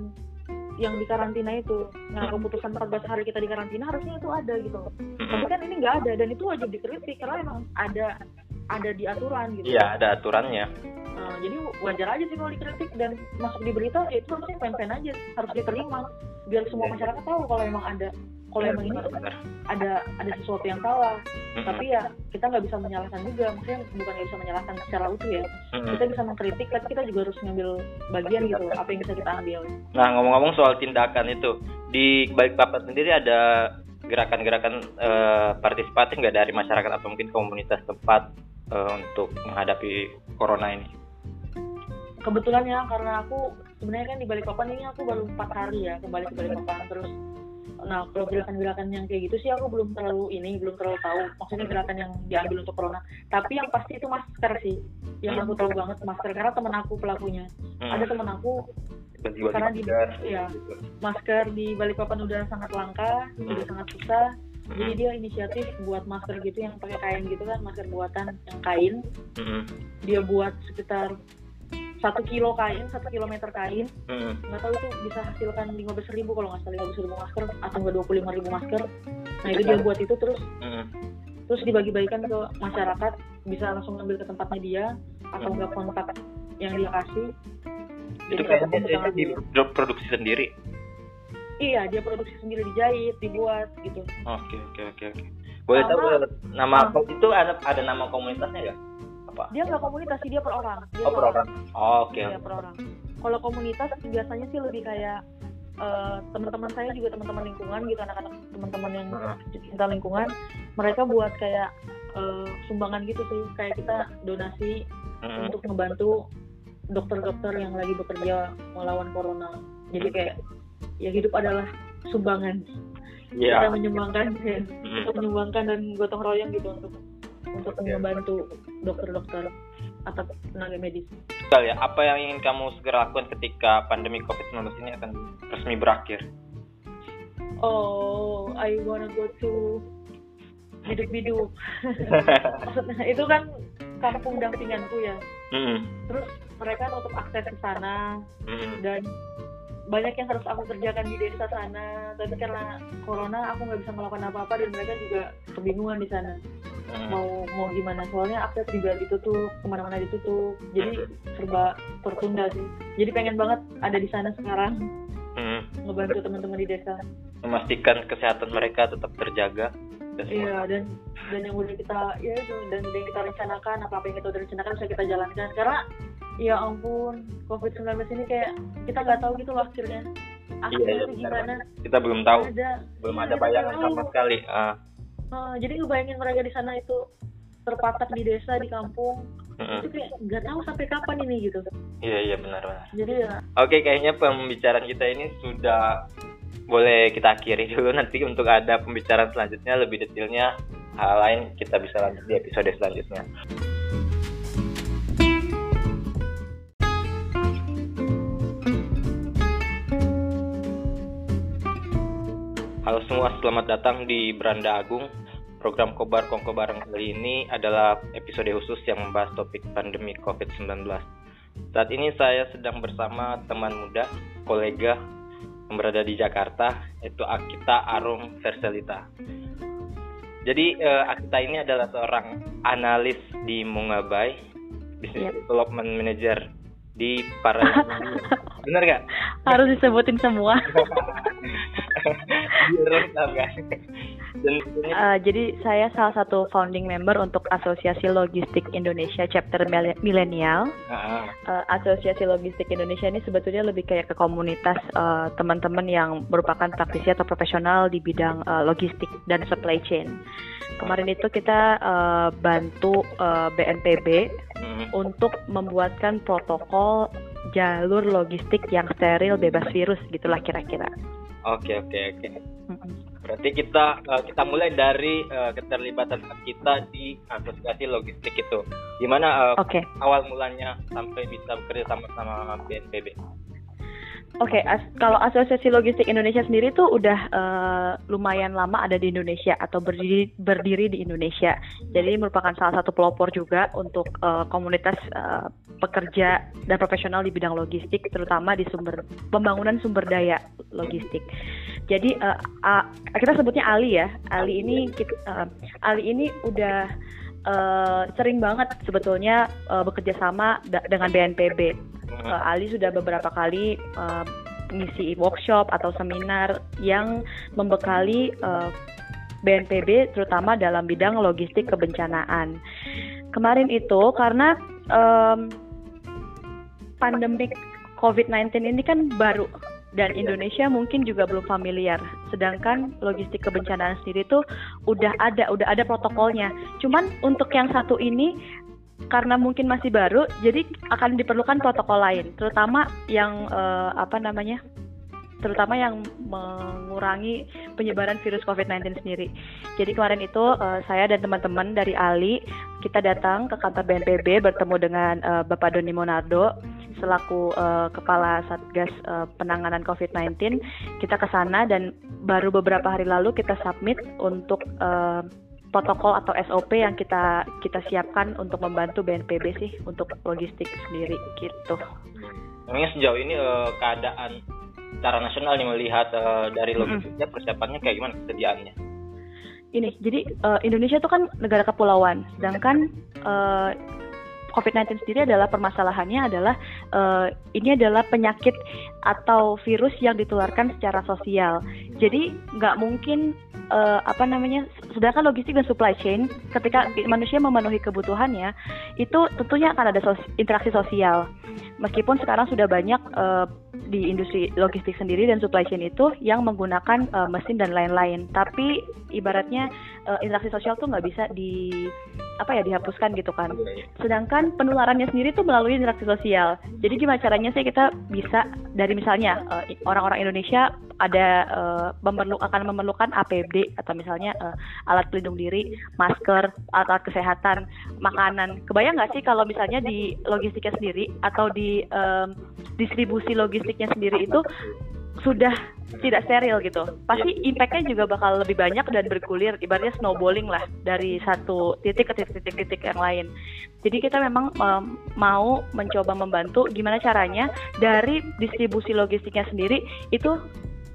yang di karantina itu. Nah keputusan 14 hari kita di karantina harusnya itu ada gitu. Tapi kan ini nggak ada dan itu wajib dikritik karena emang ada ada di aturan gitu. Iya ada aturannya. Nah, jadi wajar aja sih kalau dikritik dan masuk di berita ya itu harusnya pen-pen aja harus diterima biar semua iya. masyarakat tahu kalau emang ada kalau ya, emang ini ada ada sesuatu yang salah mm-hmm. tapi ya kita nggak bisa menyalahkan juga. Maksudnya bukan nggak bisa menyalahkan secara utuh ya. Mm-hmm. kita bisa mengkritik tapi kita juga harus ngambil bagian gitu apa yang bisa kita ambil. Nah ngomong-ngomong soal tindakan itu di balik papan sendiri ada gerakan-gerakan uh, partisipatif nggak dari masyarakat atau mungkin komunitas tempat uh, untuk menghadapi corona ini? Kebetulan ya karena aku sebenarnya kan di balik papan ini aku baru empat hari ya kembali ke balik papan terus nah kalau gerakan-gerakan yang kayak gitu sih aku belum terlalu ini belum terlalu tahu. Maksudnya gerakan yang diambil untuk corona. Tapi yang pasti itu masker sih. Yang aku tahu banget masker. Karena temen aku pelakunya. Hmm. ada temen aku Bagi karena di ya masker di Balikpapan udah sangat langka hmm. udah sangat susah. Hmm. jadi dia inisiatif buat masker gitu yang pakai kain gitu kan masker buatan yang kain. Hmm. dia buat sekitar satu kilo kain satu kilometer kain. Hmm. nggak tahu itu bisa hasilkan lima belas ribu kalau nggak salah lima belas ribu masker atau nggak dua puluh lima ribu masker. Nah itu dia buat itu terus hmm. terus dibagi-bagikan ke masyarakat bisa langsung ngambil ke tempatnya dia atau nggak kontak yang dia kasih. Itu kayaknya dia. di produksi sendiri? Iya dia produksi sendiri dijahit dibuat gitu. Oke oke oke oke. Boleh tahu nama uh, itu ada ada nama komunitasnya nggak apa? Dia nggak komunitas sih, dia per orang. Dia oh, per orang. Oh, Oke. Okay. Dia per orang. Kalau komunitas biasanya sih lebih kayak uh, teman-teman saya juga teman-teman lingkungan gitu anak-anak teman-teman yang cinta lingkungan mereka buat kayak uh, sumbangan gitu sih kayak kita donasi hmm. untuk membantu dokter-dokter yang lagi bekerja melawan corona jadi kayak ya hidup adalah sumbangan yeah. kita menyumbangkan ya, kita menyumbangkan dan gotong royong gitu untuk untuk membantu dokter-dokter atau tenaga medis. Betul ya, apa yang ingin kamu segera lakukan ketika pandemi COVID-19 ini akan resmi berakhir? Oh, I wanna go to biduk-biduk. Maksudnya itu kan kampung dampinganku ya. Mm. Terus mereka nutup akses ke sana mm. dan banyak yang harus aku kerjakan di desa sana. Tapi karena corona aku nggak bisa melakukan apa-apa dan mereka juga kebingungan di sana. Hmm. mau mau gimana? Soalnya akses juga ditutup ke mana-mana ditutup. Jadi serba tertunda sih. Jadi pengen banget ada di sana sekarang. Hmm. ngebantu teman-teman di desa. Memastikan kesehatan mereka tetap terjaga. Iya dan dan yang udah kita ya itu dan udah yang kita rencanakan apa apa yang kita udah rencanakan bisa kita jalankan. Karena ya ampun covid 19 ini kayak kita nggak tahu gitu loh akhirnya. Akhirnya iya, iya, gimana? Kita belum tahu. Ada, belum iya, ada bayangan sama sekali uh. Uh, jadi ngebayangin mereka di sana itu terpatak di desa di kampung. Mm-hmm. itu kayak nggak tahu sampai kapan ini gitu. Iya iya benar benar. Jadi ya. Oke kayaknya pembicaraan kita ini sudah boleh kita akhiri dulu. Nanti untuk ada pembicaraan selanjutnya lebih detailnya hal lain kita bisa lanjut di episode selanjutnya. Halo semua, selamat datang di Beranda Agung. Program Kobar Kongko Bareng kali ini adalah episode khusus yang membahas topik pandemi COVID-19. Saat ini saya sedang bersama teman muda, kolega yang berada di Jakarta, yaitu Akita Arum Verselita. Jadi uh, Akita ini adalah seorang analis di Mungabay, Business yep. Development Manager di para Bener gak? Harus disebutin semua. Uh, jadi saya salah satu founding member untuk Asosiasi Logistik Indonesia Chapter Milenial. Uh, Asosiasi Logistik Indonesia ini sebetulnya lebih kayak ke komunitas uh, teman-teman yang merupakan praktisi atau profesional di bidang uh, logistik dan supply chain. Kemarin itu kita uh, bantu uh, BNPB hmm. untuk membuatkan protokol jalur logistik yang steril bebas virus gitulah kira-kira. Oke oke oke. Berarti kita uh, kita mulai dari uh, keterlibatan kita di asosiasi logistik itu. Gimana uh, okay. awal mulanya sampai bisa bekerja sama sama BNPB? Oke, okay, as kalau Asosiasi Logistik Indonesia sendiri tuh udah uh, lumayan lama ada di Indonesia atau berdiri berdiri di Indonesia. Jadi merupakan salah satu pelopor juga untuk uh, komunitas uh, pekerja dan profesional di bidang logistik, terutama di sumber pembangunan sumber daya logistik. Jadi uh, uh, kita sebutnya Ali ya. Ali ini kita, uh, Ali ini udah uh, sering banget sebetulnya uh, bekerja sama dengan BNPB uh, Ali sudah beberapa kali uh, ngisi workshop atau seminar yang membekali uh, BNPB terutama dalam bidang logistik kebencanaan. Kemarin itu karena um, pandemik COVID-19 ini kan baru dan Indonesia mungkin juga belum familiar. Sedangkan logistik kebencanaan sendiri itu udah ada, udah ada protokolnya. Cuman untuk yang satu ini karena mungkin masih baru, jadi akan diperlukan protokol lain, terutama yang uh, apa namanya, terutama yang mengurangi penyebaran virus COVID-19 sendiri. Jadi kemarin itu uh, saya dan teman-teman dari Ali kita datang ke kantor BNPB bertemu dengan uh, Bapak Doni Monardo selaku uh, kepala Satgas uh, penanganan COVID-19. Kita ke sana dan baru beberapa hari lalu kita submit untuk uh, protokol atau SOP yang kita kita siapkan untuk membantu BNPB sih untuk logistik sendiri gitu. Memangnya sejauh ini uh, keadaan secara nasional nih melihat uh, dari logistiknya persiapannya kayak gimana kesediaannya? Ini jadi uh, Indonesia itu kan negara kepulauan, sedangkan uh, COVID-19 sendiri adalah permasalahannya adalah uh, ini adalah penyakit atau virus yang ditularkan secara sosial. Jadi nggak mungkin uh, apa namanya sedangkan logistik dan supply chain ketika manusia memenuhi kebutuhannya itu tentunya akan ada sos interaksi sosial. Meskipun sekarang sudah banyak uh, di industri logistik sendiri dan supply chain itu yang menggunakan uh, mesin dan lain-lain. Tapi ibaratnya uh, interaksi sosial tuh nggak bisa di apa ya dihapuskan gitu kan. Sedangkan penularannya sendiri tuh melalui interaksi sosial. Jadi gimana caranya sih kita bisa dari misalnya orang-orang uh, Indonesia ada uh, memerlu akan memerlukan APD atau misalnya uh, alat pelindung diri, masker, alat-alat kesehatan, makanan. Kebayang nggak sih kalau misalnya di logistiknya sendiri atau di um, distribusi logistiknya sendiri itu sudah tidak steril gitu. Pasti impactnya juga bakal lebih banyak dan bergulir, ibaratnya snowballing lah dari satu titik ke titik-titik yang lain. Jadi kita memang um, mau mencoba membantu gimana caranya dari distribusi logistiknya sendiri itu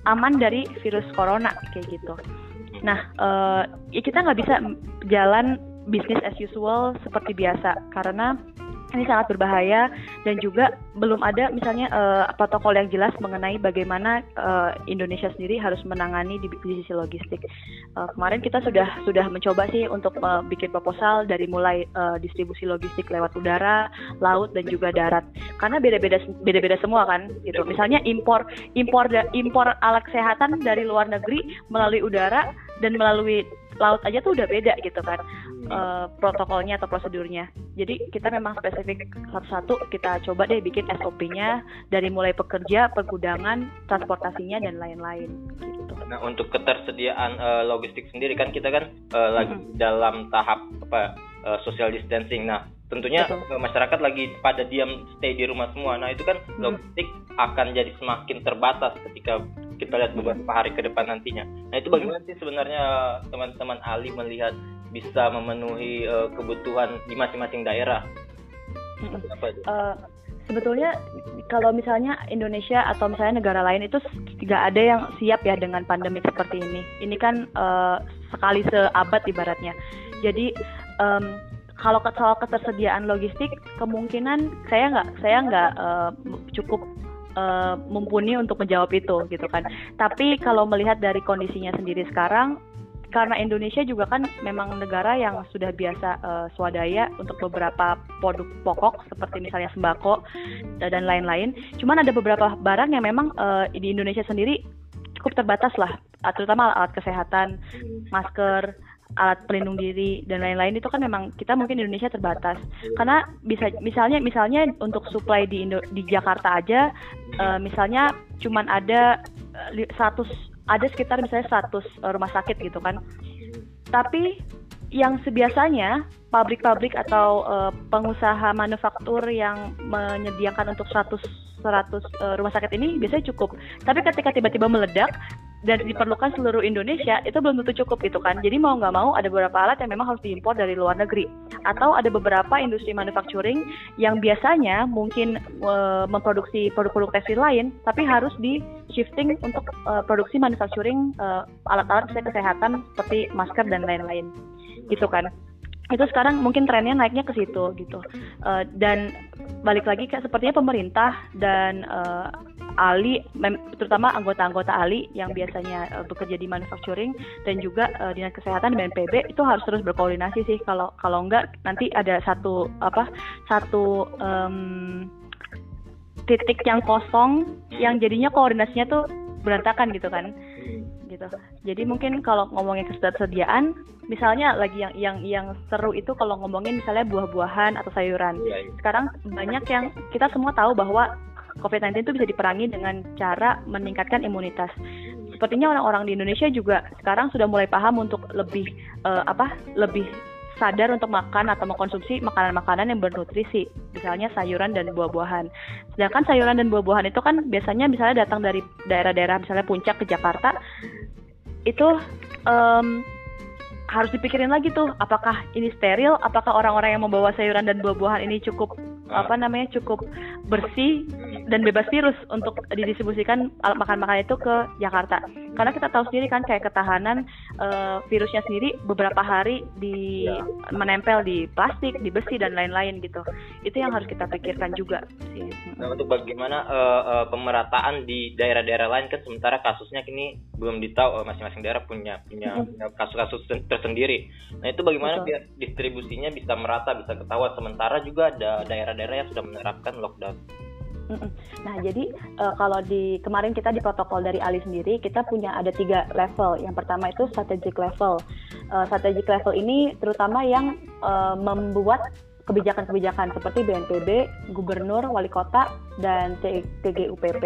aman dari virus corona kayak gitu. Nah, uh, kita nggak bisa jalan bisnis as usual seperti biasa karena ini sangat berbahaya dan juga belum ada misalnya uh, protokol yang jelas mengenai bagaimana uh, Indonesia sendiri harus menangani di, di sisi logistik. Uh, kemarin kita sudah sudah mencoba sih untuk uh, bikin proposal dari mulai uh, distribusi logistik lewat udara, laut dan juga darat. Karena beda-beda beda-beda semua kan gitu. Misalnya impor impor impor alat kesehatan dari luar negeri melalui udara dan melalui laut aja tuh udah beda gitu kan uh, protokolnya atau prosedurnya. Jadi kita memang spesifik satu-satu kita coba deh bikin SOP-nya dari mulai pekerja, pergudangan, transportasinya dan lain-lain gitu. Nah, untuk ketersediaan uh, logistik sendiri kan kita kan uh, lagi mm -hmm. dalam tahap apa uh, social distancing. Nah, tentunya Betul. masyarakat lagi pada diam stay di rumah semua. Nah, itu kan hmm. logistik akan jadi semakin terbatas ketika kita lihat beberapa hari ke depan nantinya. Nah itu bagaimana sih sebenarnya teman-teman Ali melihat bisa memenuhi uh, kebutuhan di masing-masing daerah? Apa itu? Uh, sebetulnya kalau misalnya Indonesia atau misalnya negara lain itu tidak ada yang siap ya dengan pandemi seperti ini. Ini kan uh, sekali seabad ibaratnya. Jadi um, kalau soal ketersediaan logistik kemungkinan saya nggak saya nggak uh, cukup uh, mumpuni untuk menjawab itu gitu kan. Tapi kalau melihat dari kondisinya sendiri sekarang karena Indonesia juga kan memang negara yang sudah biasa uh, swadaya untuk beberapa produk pokok seperti misalnya sembako dan lain-lain. Cuman ada beberapa barang yang memang uh, di Indonesia sendiri cukup terbatas lah, terutama alat kesehatan, masker, alat pelindung diri dan lain-lain itu kan memang kita mungkin di Indonesia terbatas. Karena bisa misalnya misalnya untuk supply di Indo, di Jakarta aja uh, misalnya cuman ada 100 ada sekitar misalnya 100 eh, rumah sakit gitu kan. Tapi yang sebiasanya pabrik-pabrik atau uh, pengusaha manufaktur yang menyediakan untuk 100 100 uh, rumah sakit ini biasanya cukup. Tapi ketika tiba-tiba meledak, dan diperlukan seluruh Indonesia itu belum tentu cukup gitu kan. Jadi mau nggak mau ada beberapa alat yang memang harus diimpor dari luar negeri. Atau ada beberapa industri manufacturing yang biasanya mungkin uh, memproduksi produk-produk tekstil lain tapi harus di shifting untuk uh, produksi manufacturing uh, alat-alat kesehatan seperti masker dan lain-lain gitu kan. Itu sekarang mungkin trennya naiknya ke situ gitu. Uh, dan balik lagi kayak sepertinya pemerintah dan uh, Ali terutama anggota-anggota Ali yang biasanya uh, bekerja di manufacturing dan juga uh, dinas kesehatan BNPB itu harus terus berkoordinasi sih. Kalau kalau enggak nanti ada satu apa satu um, titik yang kosong yang jadinya koordinasinya tuh berantakan gitu kan gitu. Jadi mungkin kalau ngomongin ketersediaan, misalnya lagi yang yang yang seru itu kalau ngomongin misalnya buah-buahan atau sayuran. Iya, iya. Sekarang banyak yang kita semua tahu bahwa COVID-19 itu bisa diperangi dengan cara meningkatkan imunitas. Sepertinya orang-orang di Indonesia juga sekarang sudah mulai paham untuk lebih uh, apa? lebih sadar untuk makan atau mengkonsumsi makanan-makanan yang bernutrisi, misalnya sayuran dan buah-buahan. Sedangkan sayuran dan buah-buahan itu kan biasanya misalnya datang dari daerah-daerah misalnya puncak ke Jakarta, itu um, harus dipikirin lagi tuh apakah ini steril apakah orang-orang yang membawa sayuran dan buah-buahan ini cukup ah. apa namanya cukup bersih dan bebas virus untuk didistribusikan makan-makan itu ke Jakarta karena kita tahu sendiri kan kayak ketahanan uh, virusnya sendiri beberapa hari di ya. menempel di plastik di besi dan lain-lain gitu itu yang harus kita pikirkan juga sih nah untuk bagaimana uh, uh, pemerataan di daerah-daerah lain kan sementara kasusnya kini belum ditahu masing-masing daerah punya punya kasus-kasus tersendiri. Nah itu bagaimana Betul. biar distribusinya bisa merata, bisa ketahuan. Sementara juga ada daerah-daerah yang sudah menerapkan lockdown. Nah, jadi uh, kalau di kemarin kita di protokol dari Ali sendiri kita punya ada tiga level. Yang pertama itu strategic level. Uh, strategic level ini terutama yang uh, membuat kebijakan-kebijakan seperti BNPB, gubernur, wali kota, dan TGUPP.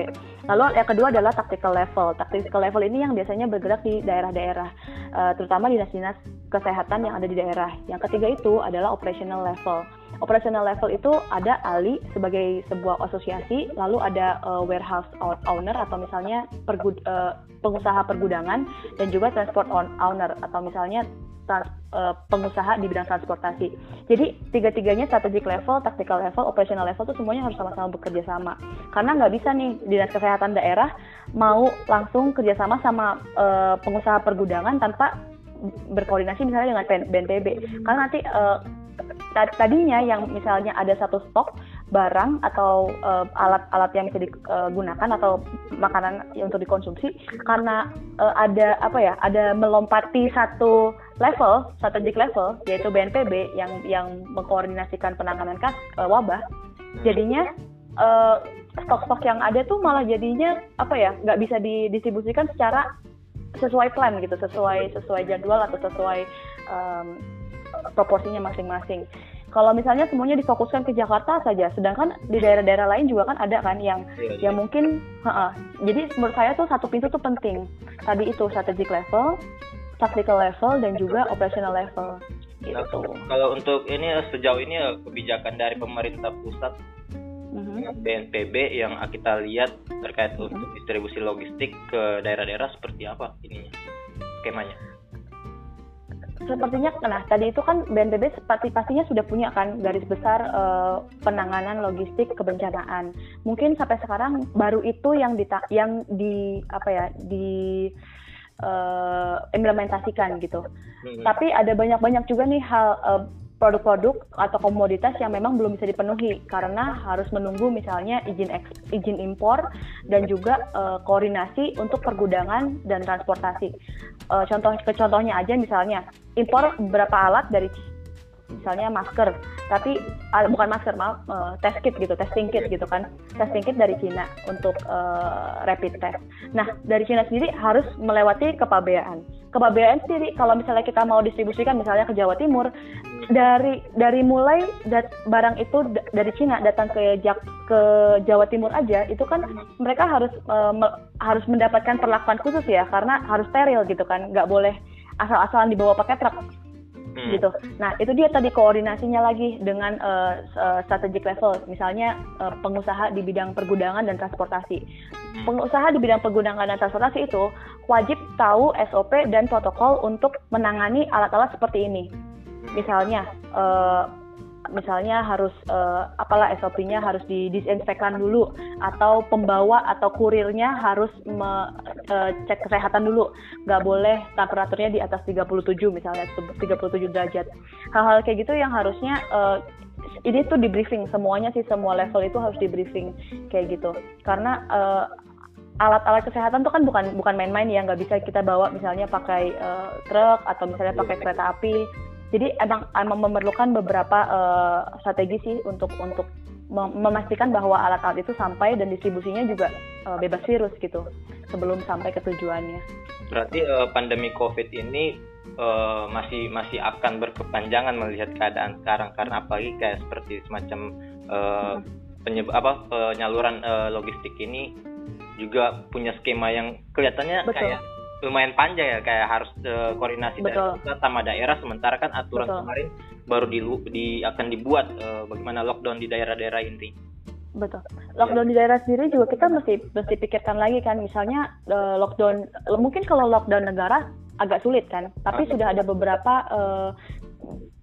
Lalu yang kedua adalah tactical level. Tactical level ini yang biasanya bergerak di daerah-daerah, uh, terutama dinas-dinas kesehatan yang ada di daerah. Yang ketiga itu adalah operational level. Operational level itu ada Ali sebagai sebuah asosiasi, lalu ada uh, warehouse owner atau misalnya pergud, uh, pengusaha pergudangan dan juga transport owner atau misalnya uh, pengusaha di bidang transportasi. Jadi tiga-tiganya strategic level, tactical level, operational level itu semuanya harus sama-sama bekerja sama. Karena nggak bisa nih dinas kesehatan daerah mau langsung kerjasama sama uh, pengusaha pergudangan tanpa berkoordinasi misalnya dengan BNPB. Karena nanti uh, tadinya yang misalnya ada satu stok barang atau alat-alat uh, yang bisa digunakan atau makanan yang untuk dikonsumsi karena uh, ada apa ya ada melompati satu level strategic level yaitu BNPB yang yang mengkoordinasikan penanganan kas uh, wabah jadinya uh, stok-stok yang ada tuh malah jadinya apa ya nggak bisa didistribusikan secara sesuai plan gitu sesuai sesuai jadwal atau sesuai um, proporsinya masing-masing kalau misalnya semuanya difokuskan ke Jakarta saja, sedangkan di daerah-daerah lain juga kan ada kan yang ya, yang ya. mungkin, -ha. jadi menurut saya tuh satu pintu tuh penting. Tadi itu strategic level, tactical level dan juga operational level. Gitu. Nah, kalau untuk ini sejauh ini kebijakan dari pemerintah pusat mm-hmm. BNPB yang kita lihat terkait mm-hmm. untuk distribusi logistik ke daerah-daerah seperti apa ininya skemanya? sepertinya nah tadi itu kan BNPB pasti pastinya sudah punya kan garis besar uh, penanganan logistik kebencanaan. Mungkin sampai sekarang baru itu yang di yang di apa ya di uh, implementasikan gitu. Hmm. Tapi ada banyak-banyak juga nih hal uh, produk-produk atau komoditas yang memang belum bisa dipenuhi karena harus menunggu misalnya izin eks, izin impor dan juga uh, koordinasi untuk pergudangan dan transportasi. Uh, contoh contohnya aja misalnya impor beberapa alat dari misalnya masker. Tapi uh, bukan masker maaf uh, test kit gitu testing kit gitu kan. Testing kit dari Cina untuk uh, rapid test. Nah dari Cina sendiri harus melewati kepabeaan kepabeaan sendiri kalau misalnya kita mau distribusikan misalnya ke Jawa Timur dari dari mulai dat, barang itu dari Cina datang ke Jak, ke Jawa Timur aja itu kan mereka harus uh, me, harus mendapatkan perlakuan khusus ya karena harus steril gitu kan. Nggak boleh asal-asalan dibawa pakai truk hmm. gitu. Nah itu dia tadi koordinasinya lagi dengan uh, uh, strategic level, misalnya uh, pengusaha di bidang pergudangan dan transportasi. Hmm. Pengusaha di bidang pergudangan dan transportasi itu wajib tahu SOP dan protokol untuk menangani alat-alat seperti ini. Hmm. Misalnya uh, misalnya harus uh, apalah SOP-nya harus didisinfektan dulu atau pembawa atau kurirnya harus me, uh, cek kesehatan dulu. Nggak boleh temperaturnya di atas 37 misalnya 37 derajat. Hal-hal kayak gitu yang harusnya uh, ini tuh di briefing semuanya sih semua level itu harus di briefing kayak gitu. Karena uh, alat-alat kesehatan tuh kan bukan bukan main-main ya nggak bisa kita bawa misalnya pakai uh, truk atau misalnya pakai kereta api jadi emang emang memerlukan beberapa uh, strategi sih untuk untuk memastikan bahwa alat-alat itu sampai dan distribusinya juga uh, bebas virus gitu sebelum sampai ke tujuannya. Berarti uh, pandemi COVID ini uh, masih masih akan berkepanjangan melihat keadaan sekarang karena apalagi kayak seperti semacam uh, penyebab apa penyaluran uh, logistik ini juga punya skema yang kelihatannya Betul. kayak lumayan panjang ya kayak harus uh, koordinasi Betul. daerah sama daerah sementara kan aturan Betul. kemarin baru di, di akan dibuat uh, bagaimana lockdown di daerah-daerah inti. Betul. Lockdown ya. di daerah sendiri juga kita mesti mesti pikirkan lagi kan misalnya uh, lockdown mungkin kalau lockdown negara agak sulit kan, tapi ah. sudah ada beberapa uh,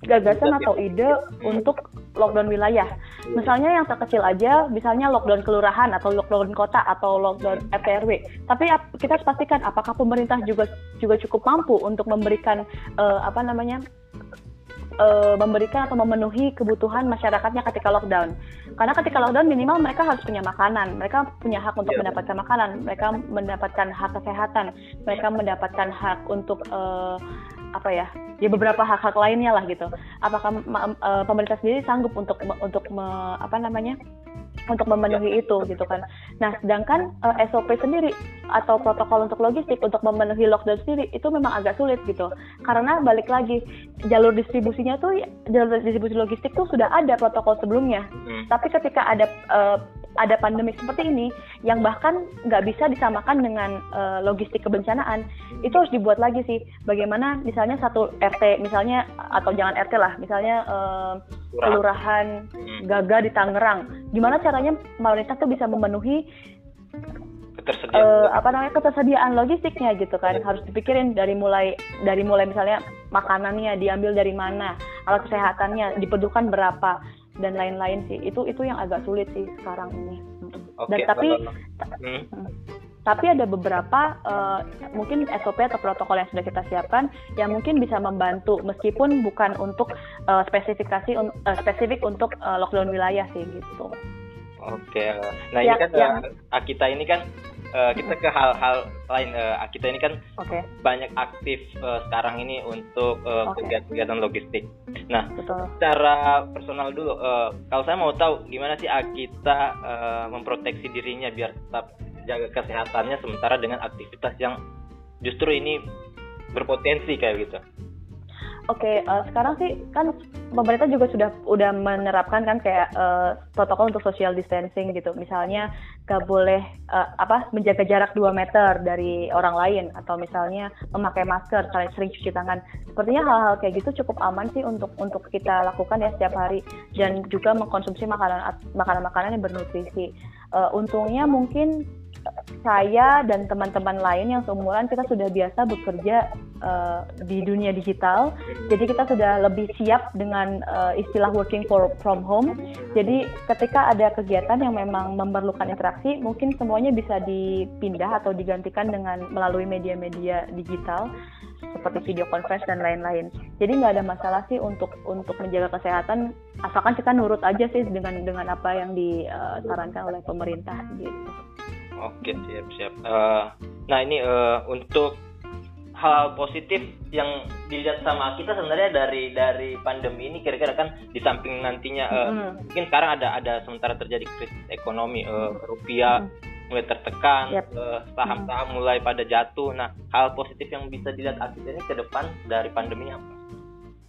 gagasan atau ide untuk lockdown wilayah. Misalnya yang terkecil aja, misalnya lockdown kelurahan atau lockdown kota atau lockdown RT RW. Tapi kita harus pastikan apakah pemerintah juga juga cukup mampu untuk memberikan uh, apa namanya uh, memberikan atau memenuhi kebutuhan masyarakatnya ketika lockdown. Karena ketika lockdown minimal mereka harus punya makanan, mereka punya hak untuk yeah. mendapatkan makanan, mereka mendapatkan hak kesehatan, mereka mendapatkan hak untuk uh, apa ya ya beberapa hak-hak lainnya lah gitu apakah uh, pemerintah sendiri sanggup untuk untuk me, apa namanya untuk memenuhi itu gitu kan. Nah, sedangkan uh, eh, SOP sendiri atau protokol untuk logistik untuk memenuhi lockdown sendiri itu memang agak sulit gitu. Karena balik lagi jalur distribusinya tuh jalur distribusi logistik tuh sudah ada protokol sebelumnya. Hmm. Tapi ketika ada uh, ada pandemi seperti ini yang bahkan nggak bisa disamakan dengan uh, logistik kebencanaan itu harus dibuat lagi sih. Bagaimana misalnya satu RT misalnya atau jangan RT lah misalnya uh, kelurahan hmm. Gaga di Tangerang. Gimana caranya pemerintah tuh bisa memenuhi uh, apa namanya ketersediaan logistiknya gitu kan. Harus dipikirin dari mulai dari mulai misalnya makanannya diambil dari mana alat kesehatannya diperlukan berapa dan lain-lain sih itu itu yang agak sulit sih sekarang ini okay, dan tapi hmm. hmm. tapi ada beberapa uh, mungkin SOP atau protokol yang sudah kita siapkan yang mungkin bisa membantu meskipun bukan untuk uh, spesifikasi uh, spesifik untuk uh, lockdown wilayah sih gitu. Oke, nah ya, ini kan yang, kita ini kan uh, kita ke hal-hal lain uh, kita ini kan okay. banyak aktif uh, sekarang ini untuk uh, okay. kegiatan logistik. Nah, Betul. secara personal dulu, uh, kalau saya mau tahu gimana sih kita uh, memproteksi dirinya biar tetap jaga kesehatannya sementara dengan aktivitas yang justru ini berpotensi kayak gitu. Oke, okay, uh, sekarang sih kan pemerintah juga sudah udah menerapkan kan kayak uh, protokol untuk social distancing gitu. Misalnya gak boleh uh, apa menjaga jarak 2 meter dari orang lain atau misalnya memakai masker, sering sering cuci tangan. Sepertinya hal-hal kayak gitu cukup aman sih untuk untuk kita lakukan ya setiap hari dan juga mengkonsumsi makanan makanan-makanan yang bernutrisi. Uh, untungnya mungkin saya dan teman-teman lain yang seumuran kita sudah biasa bekerja uh, di dunia digital. Jadi kita sudah lebih siap dengan uh, istilah working for, from home. Jadi ketika ada kegiatan yang memang memerlukan interaksi, mungkin semuanya bisa dipindah atau digantikan dengan melalui media-media digital. seperti video conference dan lain-lain. Jadi nggak ada masalah sih untuk untuk menjaga kesehatan asalkan kita nurut aja sih dengan dengan apa yang disarankan oleh pemerintah gitu. Oke siap siap. Uh, nah ini uh, untuk hal positif yang dilihat sama kita sebenarnya dari dari pandemi ini kira-kira kan di samping nantinya uh, mm. mungkin sekarang ada ada sementara terjadi krisis ekonomi uh, rupiah mm mulai tertekan, yep. uh, saham-saham mulai pada jatuh. Nah, hal positif yang bisa dilihat akibatnya ke depan dari pandemi apa?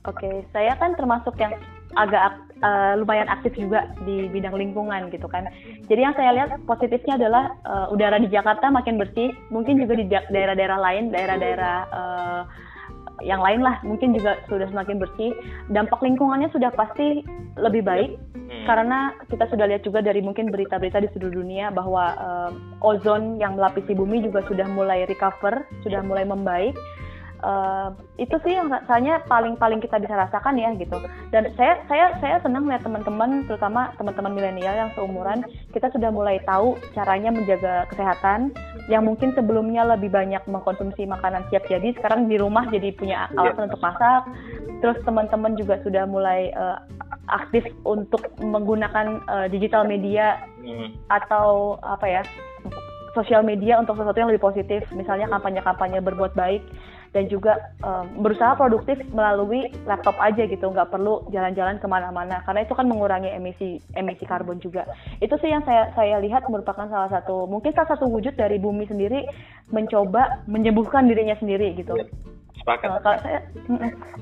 Oke, okay, saya kan termasuk yang agak uh, lumayan aktif juga di bidang lingkungan gitu kan. Jadi yang saya lihat positifnya adalah uh, udara di Jakarta makin bersih, mungkin juga di daerah-daerah lain, daerah-daerah uh, yang lain lah mungkin juga sudah semakin bersih. Dampak lingkungannya sudah pasti lebih baik hmm. karena kita sudah lihat juga dari mungkin berita-berita di seluruh dunia bahwa uh, ozon yang melapisi bumi juga sudah mulai recover, sudah mulai membaik. Uh, itu sih yang rasanya paling-paling kita bisa rasakan ya gitu. Dan saya saya saya senang lihat teman-teman, terutama teman-teman milenial yang seumuran, kita sudah mulai tahu caranya menjaga kesehatan. Yang mungkin sebelumnya lebih banyak mengkonsumsi makanan siap jadi, sekarang di rumah jadi punya iya. alasan untuk masak. Terus teman-teman juga sudah mulai uh, aktif untuk menggunakan uh, digital media hmm. atau apa ya sosial media untuk sesuatu yang lebih positif misalnya kampanye-kampanye berbuat baik dan juga um, berusaha produktif melalui laptop aja gitu nggak perlu jalan-jalan ke mana-mana karena itu kan mengurangi emisi emisi karbon juga itu sih yang saya saya lihat merupakan salah satu mungkin salah satu wujud dari bumi sendiri mencoba menyembuhkan dirinya sendiri gitu Sepakat. Uh, kalau saya,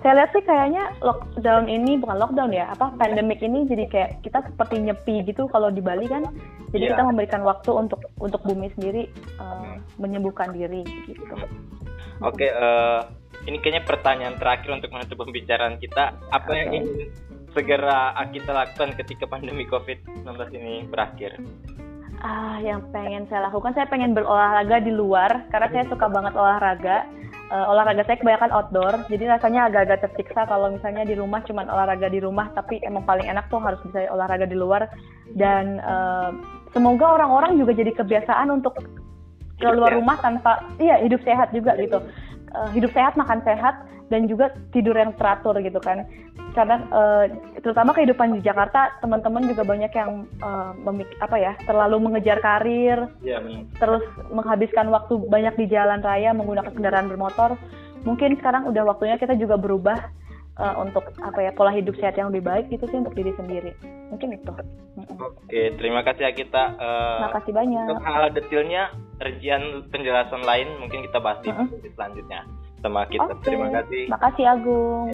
saya lihat sih kayaknya lockdown ini bukan lockdown ya, apa pandemic ini jadi kayak kita seperti nyepi gitu kalau di Bali kan. Jadi yeah. kita memberikan waktu untuk untuk bumi sendiri uh, menyembuhkan diri gitu. Oke, okay, uh, eh, ini kayaknya pertanyaan terakhir untuk menutup pembicaraan kita. Apa okay. yang ingin segera kita lakukan ketika pandemi COVID-19 ini berakhir? Ah, yang pengen saya lakukan, saya pengen berolahraga di luar karena saya suka banget olahraga uh, olahraga saya kebanyakan outdoor jadi rasanya agak-agak tersiksa kalau misalnya di rumah cuman olahraga di rumah tapi emang paling enak tuh harus bisa olahraga di luar dan uh, semoga orang-orang juga jadi kebiasaan untuk keluar rumah tanpa iya hidup sehat juga gitu. uh, hidup sehat makan sehat dan juga tidur yang teratur gitu kan. Karena uh, terutama kehidupan di Jakarta teman-teman juga banyak yang uh, memik apa ya terlalu mengejar karir ya, terus menghabiskan waktu banyak di jalan raya menggunakan kendaraan bermotor. Mungkin sekarang udah waktunya kita juga berubah uh, untuk apa ya pola hidup sehat yang lebih baik gitu sih untuk diri sendiri mungkin itu oke terima kasih ya kita uh, terima kasih banyak untuk hal detailnya rincian penjelasan lain mungkin kita bahas di uh -uh. selanjutnya sama kita. Okay. Terima kasih. Makasih Agung.